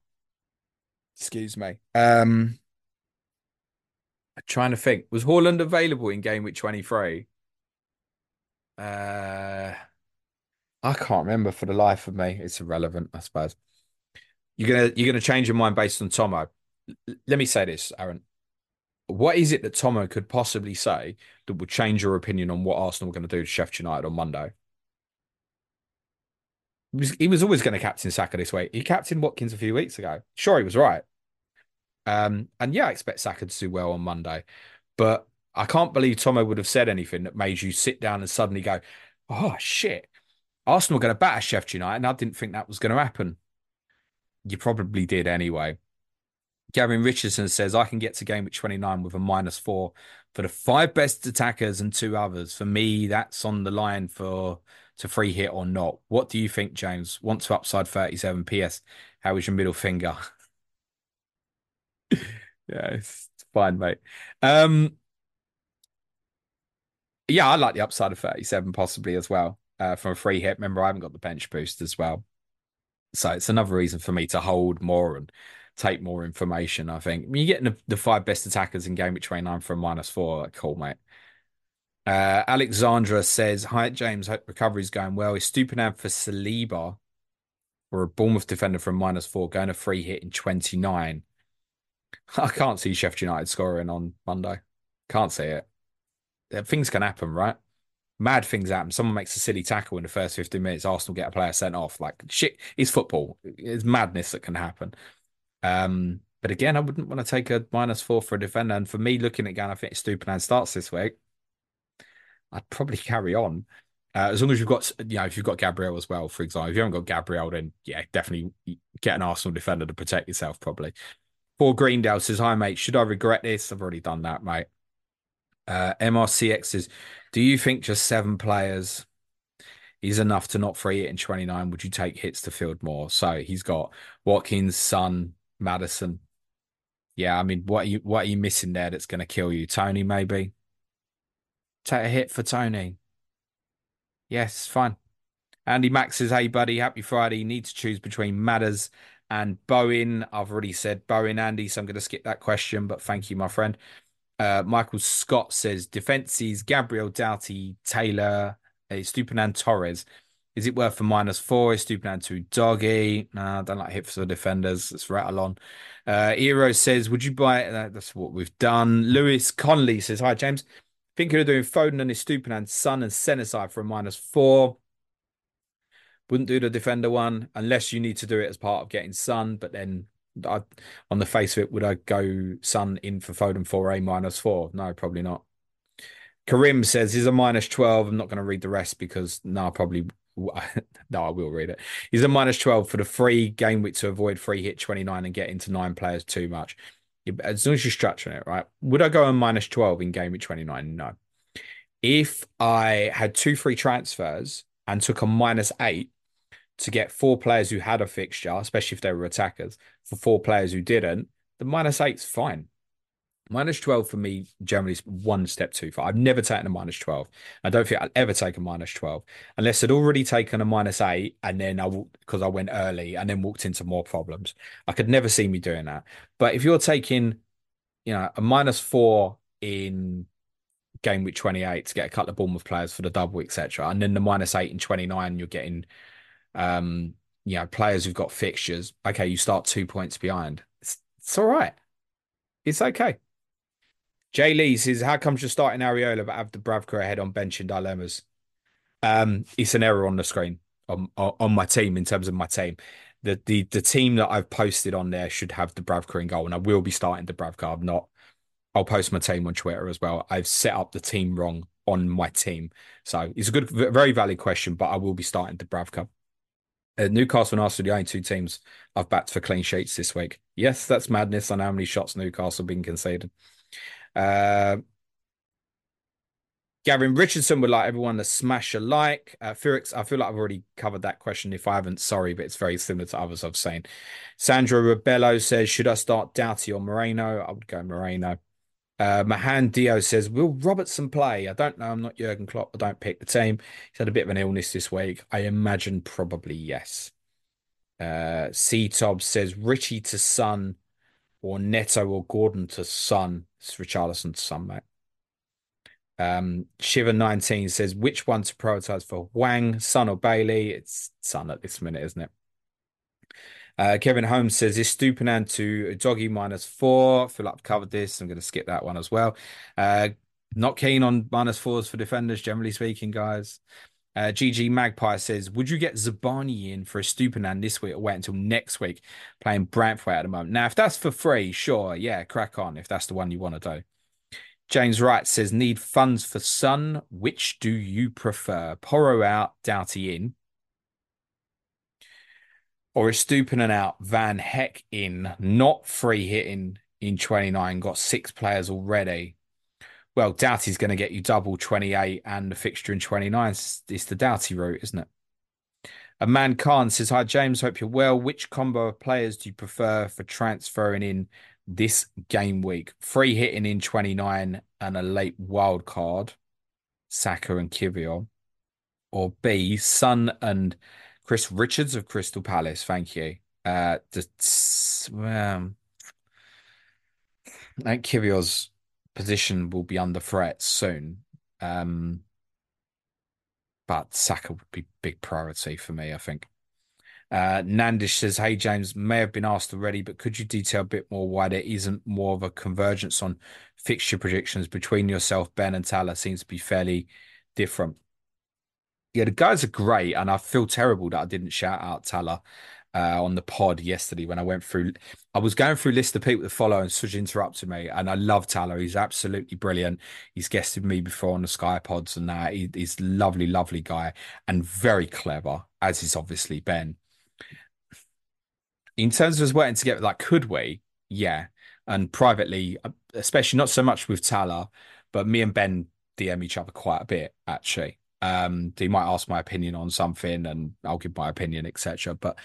Excuse me. Um, I'm trying to think, was Haaland available in game week 23? Uh, I can't remember for the life of me. It's irrelevant, I suppose. You're gonna you're gonna change your mind based on Tomo. L- let me say this, Aaron. What is it that Tomo could possibly say that would change your opinion on what Arsenal are going to do to Sheffield United on Monday? He was, he was always going to captain Saka this way. He captained Watkins a few weeks ago. Sure, he was right. Um, and yeah, I expect Saka to do well on Monday. But I can't believe Tomo would have said anything that made you sit down and suddenly go, oh, shit. Arsenal going to batter Sheffield United, and I didn't think that was going to happen. You probably did anyway. Gavin Richardson says, I can get to game at 29 with a minus four for the five best attackers and two others. For me, that's on the line for to free hit or not. What do you think, James? Want to upside 37 PS? How is your middle finger? yeah, it's fine, mate. Um, yeah, I like the upside of 37 possibly as well uh, from a free hit. Remember, I haven't got the bench boost as well. So it's another reason for me to hold more and take more information. I think you're getting the, the, five best attackers in game week 29 from minus four. Like, cool, mate. Uh, Alexandra says, Hi, James. Hope recovery's going well. Is Stupinam for Saliba or a Bournemouth defender from minus four going a free hit in 29? I can't see Sheffield United scoring on Monday. Can't see it. Things can happen, right? Mad things happen. Someone makes a silly tackle in the first 15 minutes. Arsenal get a player sent off. Like shit, it's football. It's madness that can happen. Um, but again, I wouldn't want to take a minus four for a defender. And for me, looking at again, I think Stupinan starts this week. I'd probably carry on. Uh, as long as you've got, you know, if you've got Gabriel as well, for example, if you haven't got Gabriel, then yeah, definitely get an Arsenal defender to protect yourself. Probably. Paul Greendale says, "Hi mate, should I regret this? I've already done that, mate." Uh, MRCX says, Do you think just seven players is enough to not free it in 29? Would you take hits to field more? So he's got Watkins, Son, Maddison. Yeah, I mean, what are you what are you missing there that's going to kill you? Toney, maybe. Take a hit for Toney. Yes, fine. Andy Max says, "Hey, buddy, happy Friday. You need to choose between Matters and Bowen. I've already said Bowen, Andy, so I'm going to skip that question. But thank you, my friend." Uh, Michael Scott says, "Defenses: Gabriel, Doughty, Taylor, uh, Stupinan, Torres. Is it worth a minus four? Is Stupinan too doggy? Nah, don't like hit for defenders. Let's rattle on." Uh, Eero says, "Would you buy it?" Uh, that's what we've done. Lewis Conley says, "Hi, James." Thinking of doing Foden and his Stupinan, Son and Senesi for a minus four. Wouldn't do the defender one unless you need to do it as part of getting Son, But then, I, on the face of it, would I go Son in for Foden for a minus four? No, probably not. Karim says he's a minus 12. I'm not going to read the rest because no, probably no, I will read it. He's a minus 12 for the free game week to avoid free hit 29 and get into nine players too much. As long as you're structuring it, right? Would I go on minus 12 in game week 29? No. If I had two free transfers and took a minus eight to get four players who had a fixture, especially if they were attackers, for four players who didn't, the minus eight's fine. Minus 12 for me generally is one step too far. I've never taken a minus 12. I don't think I'll ever take a minus 12 unless I'd already taken a minus eight and then I because I went early and then walked into more problems. I could never see me doing that. But if you're taking, you know, a minus four in game week 28 to get a couple of Bournemouth players for the double, etc., and then the minus eight in 29, you're getting, um, you know, players who've got fixtures. Okay, you start two points behind. It's, it's all right. It's okay. Jay Lee says, "How comes you're starting Areola but have Dubravka ahead on bench in dilemmas?" Um, it's an error on the screen on on my team in terms of my team. The the the team that I've posted on there should have Dubravka in goal, and I will be starting Dubravka. I'm not. I'll post my team on Twitter as well. I've set up the team wrong on my team, so it's a good, very valid question. But I will be starting Dubravka. Uh, Newcastle and Arsenal, the only two teams I've backed for clean sheets this week. Yes, that's madness. Know how many shots Newcastle have been conceded. Uh, Gavin Richardson would like everyone to smash a like. Uh, Felix, I feel like I've already covered that question. If I haven't, sorry, but it's very similar to others I've seen. Sandra Rebello says, Should I start Doughty or Moreno? I would go Moreno. Uh, Mahan Dio says, Will Robertson play? I don't know. I'm not Jurgen Klopp. I don't pick the team. He's had a bit of an illness this week. I imagine probably yes. Uh, C Tob says, Richie to Son or Neto or Gordon to Son. It's Richarlison to Son, mate. Um, Shiver19 says, which one to prioritize for Hwang, Son or Bailey? It's Son at this minute, isn't it? Uh, Kevin Holmes says, is Stupinan to Doggy minus four? Feel covered this. I'm going to skip that one as well. Uh, not keen on minus fours for defenders, generally speaking, guys. Uh, GG Magpie says, Would you get Zabarnyi in for a Stupinan this week or wait until next week playing Brentford at the moment? Now, if that's for free, sure, yeah, crack on if that's the one you want to do. James Wright says, Need funds for Son. Which do you prefer? Porro out, Doughty in. Or is Stupinan out, Van Hecke in, not free hitting in 29, got six players already well, Doughty's going to get you double 28 and the fixture in 29. It's, the Doughty route, isn't it? A man Khan says, Hi, James. Hope you're well. Which combo of players do you prefer for transferring in this game week? Free hitting in 29 and a late wild card, Saka and Kiwior. Or B, Son and Chris Richards of Crystal Palace. Thank you. Uh, the, um, I think Kiwior's position will be under threat soon. Um, but Saka would be big priority for me, I think. Uh, Nandish says, Hey, James, may have been asked already, but could you detail a bit more why there isn't more of a convergence on fixture predictions between yourself, Ben, and Tala? Seems to be fairly different. Yeah, the guys are great, and I feel terrible that I didn't shout out Tala uh, on the pod yesterday when I went through. I was going through list of people to follow, and Suj interrupted me. And I love Tala. he's absolutely brilliant. He's guested me before on the Sky Pods and that. He, he's lovely, lovely guy, and very clever, as is obviously Ben. In terms of us working together, like could we? Yeah, and privately, especially not so much with Tala, but me and Ben DM each other quite a bit, actually. Um, they might ask my opinion on something and I'll give my opinion, etc. But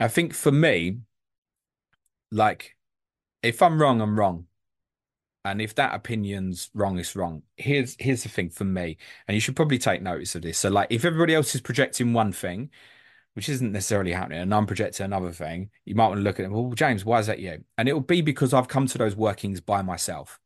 I think for me, like if I'm wrong, I'm wrong. And if that opinion's wrong, it's wrong. Here's here's the thing for me, and you should probably take notice of this. So, like, if everybody else is projecting one thing, which isn't necessarily happening, and I'm projecting another thing, you might want to look at it. Well, James, why is that you? And it will be because I've come to those workings by myself.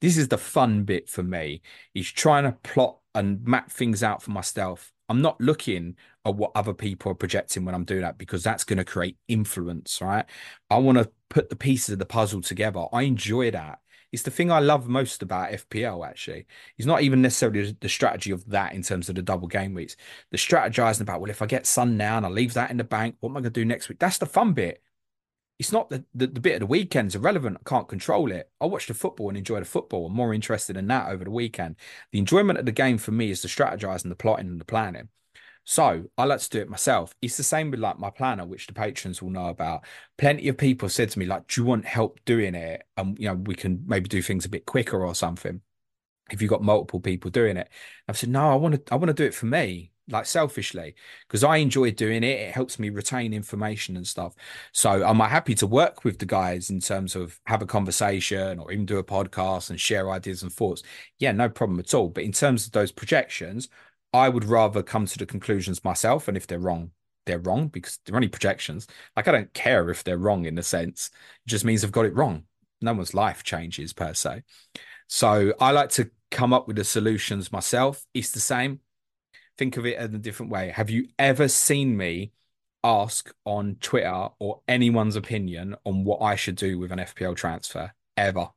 This is the fun bit for me. Is trying to plot and map things out for myself. I'm not looking at what other people are projecting when I'm doing that because that's going to create influence, right? I want to put the pieces of the puzzle together. I enjoy that. It's the thing I love most about FPL, actually. It's not even necessarily the strategy of that in terms of the double game weeks. The strategizing about, well, if I get Son now and I leave that in the bank, what am I going to do next week? That's the fun bit. It's not the, the, the bit of the weekend's irrelevant. I can't control it. I watch the football and enjoy the football. I'm more interested in that over the weekend. The enjoyment of the game for me is the strategizing, the plotting, and the planning. So I like to do it myself. It's the same with like my planner, which the patrons will know about. Plenty of people said to me, like, do you want help doing it? And you know, we can maybe do things a bit quicker or something. If you've got multiple people doing it. I've said, no, I want to I want to do it for me, like selfishly, because I enjoy doing it. It helps me retain information and stuff. So am I happy to work with the guys in terms of have a conversation or even do a podcast and share ideas and thoughts? Yeah, no problem at all. But in terms of those projections, I would rather come to the conclusions myself, and if they're wrong, they're wrong because they're only projections. Like I don't care if they're wrong in the sense; it just means I've got it wrong. No one's life changes per se. So I like to come up with the solutions myself. It's the same. Think of it in a different way. Have you ever seen me ask on Twitter or anyone's opinion on what I should do with an FPL transfer? Ever?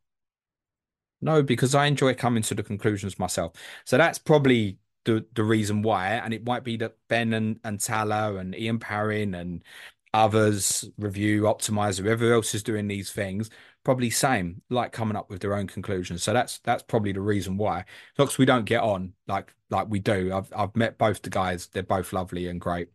No, because I enjoy coming to the conclusions myself. So that's probably the the reason why, and it might be that Ben and and Tala and Ian Parrin and others review optimize whoever else is doing these things probably same like coming up with their own conclusions. So that's that's probably the reason why. Because we don't get on like like we do. I've i've met both the guys. They're both lovely and great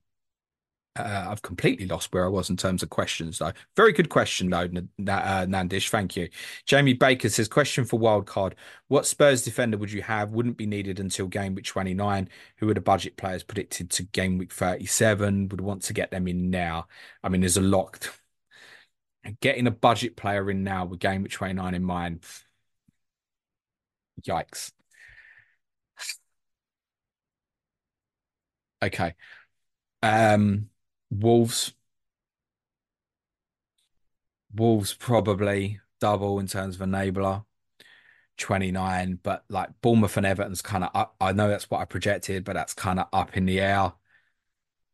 uh, I've completely lost where I was in terms of questions, though. Very good question, though, N- uh, Nandish. Thank you. Jamie Baker says, Question for Wildcard What Spurs defender would you have? Wouldn't be needed until game week 29. Who are the budget players predicted to game week 37? Would want to get them in now. I mean, there's a lot. Getting a budget player in now with game week 29 in mind. Yikes. Okay. Um, Wolves. Wolves probably double in terms of enabler. 29, but like Bournemouth and Everton's kind of up. I know that's what I projected, but that's kind of up in the air.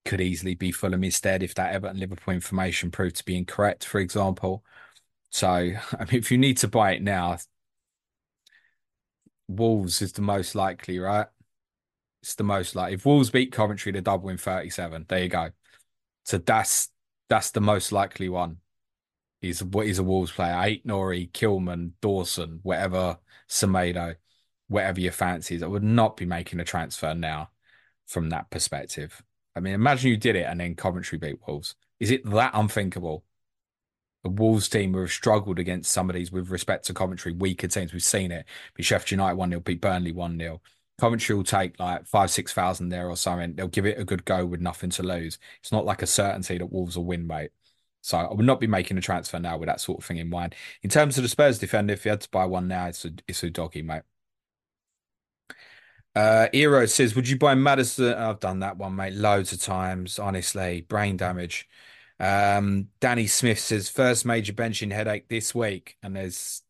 Could easily be Fulham instead if that Everton Liverpool information proved to be incorrect, for example. So, I mean, if you need to buy it now, Wolves is the most likely, right? It's the most likely. If Wolves beat Coventry, they double in 37. There you go. So that's that's the most likely one. He's what he's a Wolves player. Aït-Nouri, Kilman, Dawson, whatever, Semedo, whatever your fancies. I would not be making a transfer now from that perspective. I mean, imagine you did it and then Coventry beat Wolves. Is it that unthinkable? The Wolves team who have struggled against some of these with respect to Coventry, weaker teams. We've seen it. Be Sheffield United 1 0, beat Burnley 1 0. Coventry will take like five, six thousand there or something. They'll give it a good go with nothing to lose. It's not like a certainty that Wolves will win, mate. So I would not be making a transfer now with that sort of thing in mind. In terms of the Spurs defender, if you had to buy one now, it's a it's a doggy, mate. Uh, Eero says, "Would you buy Maddison?" I've done that one, mate, loads of times. Honestly, brain damage. Um, Danny Smith says, first major benching headache this week, and there's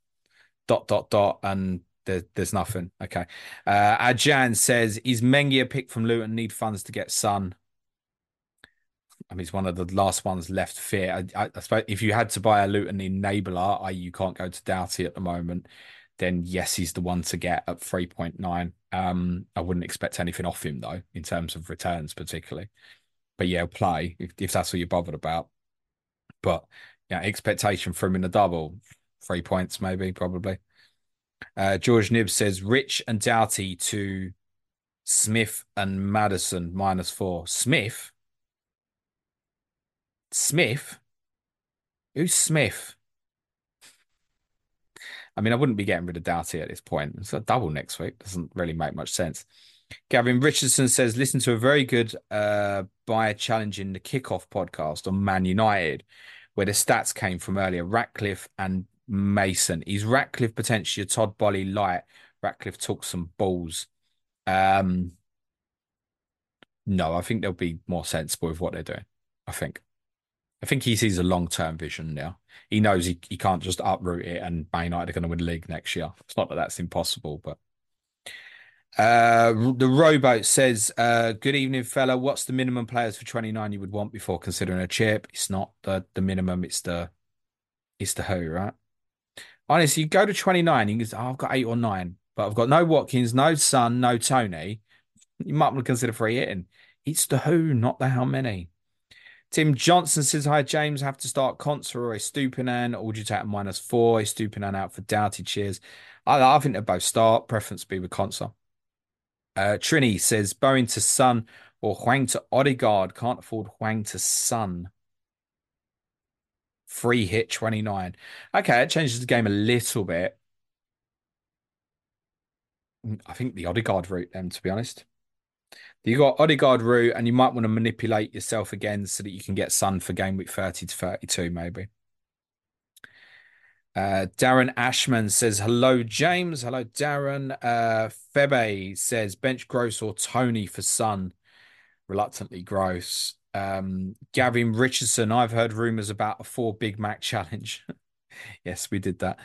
dot dot dot, and there, there's nothing. Okay. Uh, Ajan says, is Mengi a pick from Luton? Need funds to get Son. I mean, he's one of the last ones left fit. I, I, I suppose if you had to buy a Luton enabler, i.e., you can't go to Doughty at the moment, then yes, he's the one to get at 3.9. Um, I wouldn't expect anything off him, though, in terms of returns, particularly. But yeah, play if, if that's what you're bothered about. But yeah, expectation from him in a double, three points, maybe, probably. Uh, George Nib says Rich and Doughty to Smith and Maddison minus four. Smith? Smith? Who's Smith? I mean, I wouldn't be getting rid of Doughty at this point. It's a double next week. Doesn't really make much sense. Gavin Richardson says, listen to a very good uh by challenging the kickoff podcast on Man United, where the stats came from earlier. Ratcliffe and Mason. Is Ratcliffe potentially a Todd Boehly light? Ratcliffe took some balls. Um no, I think they'll be more sensible with what they're doing. I think. I think he sees a long term vision now. He knows he, he can't just uproot it and Man United are going to win the league next year. It's not that that's impossible, but uh, the rowboat says, uh, "Good evening, fella. What's the minimum players for 29 you would want before considering a chip? It's not the the minimum. It's the it's the who, right? Honestly, you go to 29. You can say, oh, I've got eight or nine, but I've got no Watkins, no Son, no Toney. You might want to consider free hitting. It's the who, not the how many." Tim Johnson says, Hi, James. Have to start Konsa or Estupinan, or would you take a minus four? Estupinan out for Doughty. Cheers. I, I think they both start. Preference be with Konsa. Uh, Trini says, Bowen to Son or Hwang to Odegaard. Can't afford Hwang to Son. Free hit 29. Okay, it changes the game a little bit. I think the Odegaard route, then, to be honest. You got Odegaard route, and you might want to manipulate yourself again so that you can get Son for game week 30 to 32, maybe. Uh, Darren Ashman says, Hello, James. Hello, Darren. Uh, Febe says, Bench Gross or Toney for Son. Reluctantly Gross. Um, Gavin Richardson, I've heard rumors about a four Big Mac challenge. yes, we did that.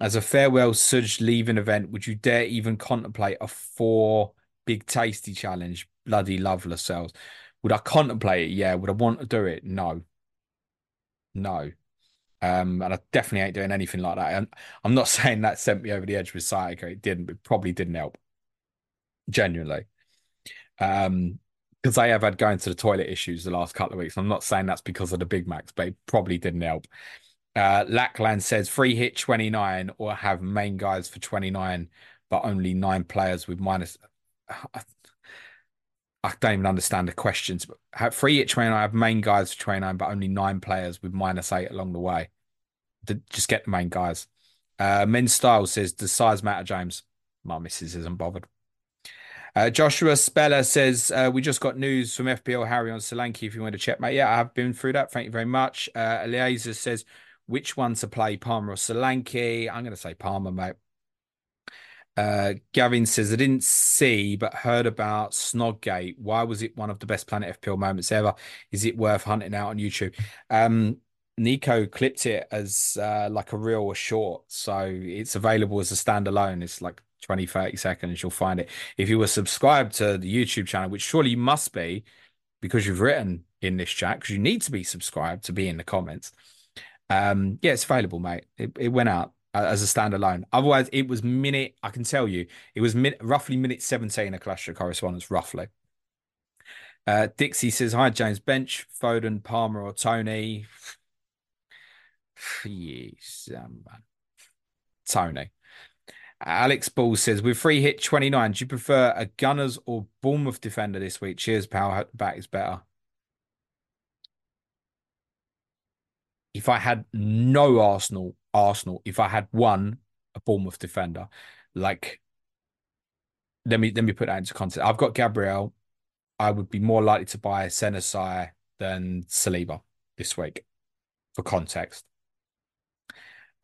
As a farewell Suj leaving event, would you dare even contemplate a four big tasty challenge? Bloody love Lascelles. Would I contemplate it? Yeah. Would I want to do it? No. No. Um, and I definitely ain't doing anything like that. And I'm not saying that sent me over the edge with Sciatica. It didn't, but probably didn't help. Genuinely. Um, because I have had going to the toilet issues the last couple of weeks. I'm not saying that's because of the Big Macs, but it probably didn't help. Uh, Lackland says free hit 29 or have main guys for 29, but only nine players with minus. I don't even understand the questions. But have free hit 29, I have main guys for 29, but only nine players with minus eight along the way. Just get the main guys. Uh, Men's Style says, Does size matter, James? My missus isn't bothered. Uh, Joshua Speller says, uh, We just got news from FPL Harry on Solanke if you want to check, mate. Yeah, I have been through that. Thank you very much. Uh, Eliezer says, Which one to play, Palmer or Solanke? I'm going to say Palmer, mate. Uh, Gavin says, I didn't see but heard about Snodgate. Why was it one of the best Planet FPL moments ever? Is it worth hunting out on YouTube? Um, Nico clipped it as uh, like a real or short. So it's available as a standalone. It's like 20, 30 seconds. You'll find it. If you were subscribed to the YouTube channel, which surely you must be because you've written in this chat, because you need to be subscribed to be in the comments. Um, yeah, it's available, mate. It, it went out uh, as a standalone. Otherwise, it was minute, I can tell you, it was min- roughly minute 17 of Clash of Correspondence, roughly. Uh, Dixie says, Hi, James Bench, Foden, Palmer, or Toney? Yes, um, Toney. Alex Ball says, with free hit 29, do you prefer a Gunners or Bournemouth defender this week? Cheers, pal. Back is better. If I had no Arsenal, Arsenal, if I had one, a Bournemouth defender, like let me let me put that into context. I've got Gabriel. I would be more likely to buy Senesi than Saliba this week, for context.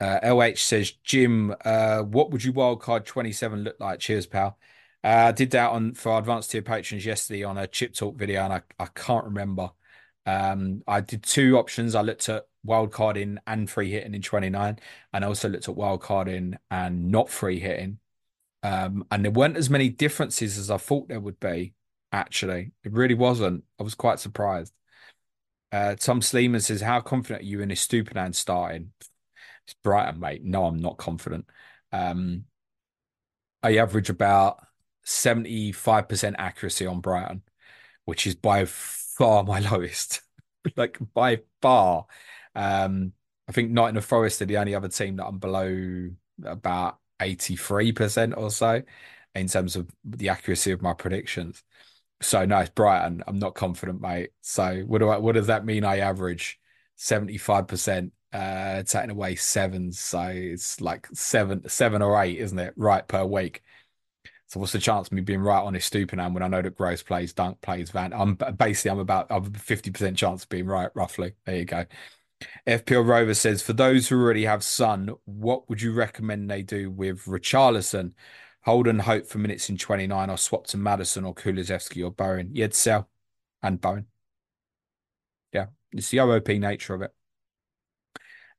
Uh, LH says, Jim, uh, what would you wildcard 27 look like? Cheers, pal. Uh, I did that on for advanced tier patrons yesterday on a chip talk video, and I, I can't remember. Um, I did two options. I looked at wildcarding and free hitting in 29, and I also looked at wildcarding and not free hitting. Um, and there weren't as many differences as I thought there would be, actually. It really wasn't. I was quite surprised. Uh, Tom Sleeman says, How confident are you in Estupinan starting? It's Brighton, mate. No, I'm not confident. Um, I average about 75% accuracy on Brighton, which is by far my lowest. like by far. Um, I think Nottingham Forest are the only other team that I'm below about 83% or so in terms of the accuracy of my predictions. So no, it's Brighton. I'm not confident, mate. So what do I what does that mean I average 75% uh, taking away seven So it's like seven, seven or eight, isn't it? Right per week. So what's the chance of me being right on his stupid Estupiñán when I know that Gross plays, Dunk plays, Van? I'm basically I'm about I'm fifty percent chance of being right, roughly. There you go. FPL Rover says for those who already have Son what would you recommend they do with Richarlison? Hold and hope for minutes in 29 or swap to Maddison or Kulusevski or Bowen. You'd sell and Bowen. Yeah, it's the OOP nature of it.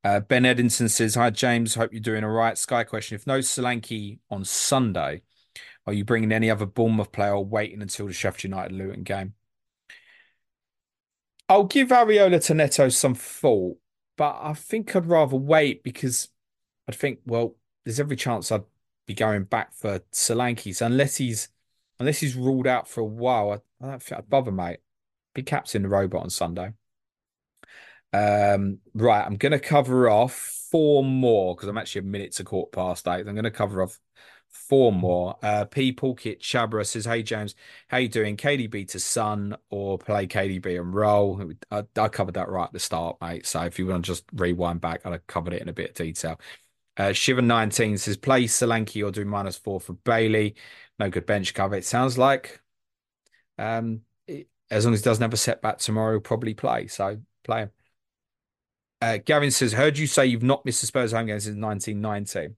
Uh, ben Edinson says, Hi, James. Hope you're doing all right. Sky question If no Solanke on Sunday, are you bringing any other Bournemouth player or waiting until the Sheffield United Luton game? I'll give Areola to Neto some thought, but I think I'd rather wait because I'd think, well, there's every chance I'd be going back for Solanke's unless he's unless he's ruled out for a while. I, I don't think I'd bother, mate. Be captain the robot on Sunday. Um, right, I'm going to cover off four more because I'm actually a minute to quarter past eight. I'm going to cover off four more. Uh, P. Pulkit Chabra says, Hey, James, how you doing? KDB to Son or play KDB and roll? I, I, covered that right at the start, mate. So if you want to just rewind back, I'd have covered it in a bit of detail. Uh, Shiva19 says, play Solanke or do minus four for Bailey. No good bench cover. It sounds like um, it, as long as he doesn't have a setback tomorrow, he'll probably play. So play him. Uh, Gavin says, heard you say you've not missed a Spurs home game since 1990.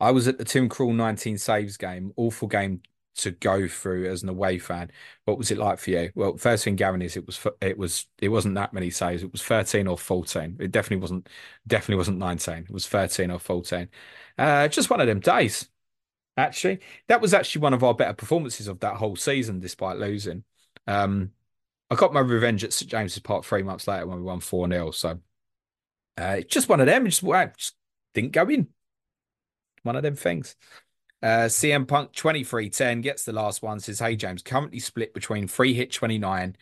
I was at the Tim Krul 19 saves game, awful game to go through as an away fan. What was it like for you? Well, first thing, Gavin, is it was it was it wasn't that many saves. It was 13 or 14. It definitely wasn't definitely wasn't 19. It was 13 or 14. Uh, just one of them days. Actually, that was actually one of our better performances of that whole season, despite losing. Um, I got my revenge at St James's Park three months later when we won 4 0. So uh, just one of them. Just, just didn't go in. One of them things. Uh, CM Punk 2310 gets the last one, says, Hey, James, currently split between free hit 29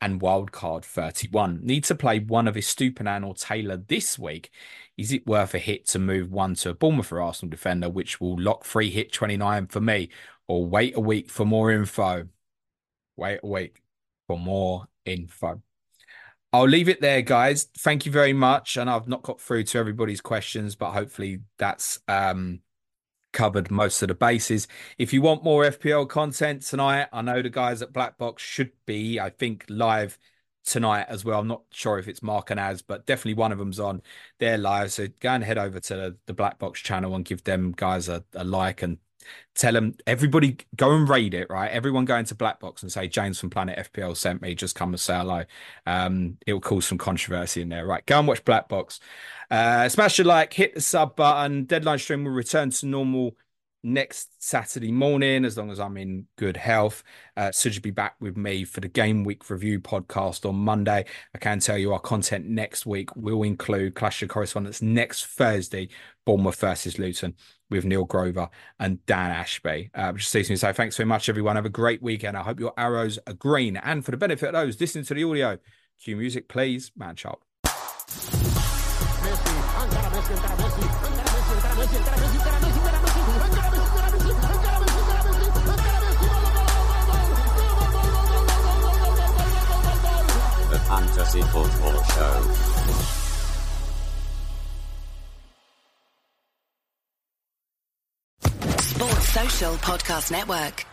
and wildcard 31. Need to play one of his Stupinan or Taylor this week. Is it worth a hit to move one to a Bournemouth or Arsenal defender, which will lock free hit 29 for me, or wait a week for more info? Wait a week for more info. I'll leave it there, guys. Thank you very much. And I've not got through to everybody's questions, but hopefully that's um, covered most of the bases. If you want more FPL content tonight, I know the guys at Black Box should be, I think, live tonight as well. I'm not sure if it's Mark and Az, but definitely one of them's on. They're live. So go and head over to the, the Black Box channel and give them guys a, a like and tell them everybody go and raid it right? Everyone go into black box and say james from planet fpl sent me just come and say hello. Um it'll cause some controversy in there. Right go and watch black box. Uh smash the like hit the sub button. Deadline stream will return to normal next Saturday morning, as long as I'm in good health. Uh, Suj be back with me for the game week review podcast on Monday. I can tell you our content next week will include Clash of Correspondence next Thursday, Bournemouth versus Luton with Neil Grover and Dan Ashby. Uh, just ceasing to say thanks very much, everyone. Have a great weekend. I hope your arrows are green. And for the benefit of those listening to the audio, cue music, please, man sharp. The Fantasy Football Show. Sports Social Podcast Network.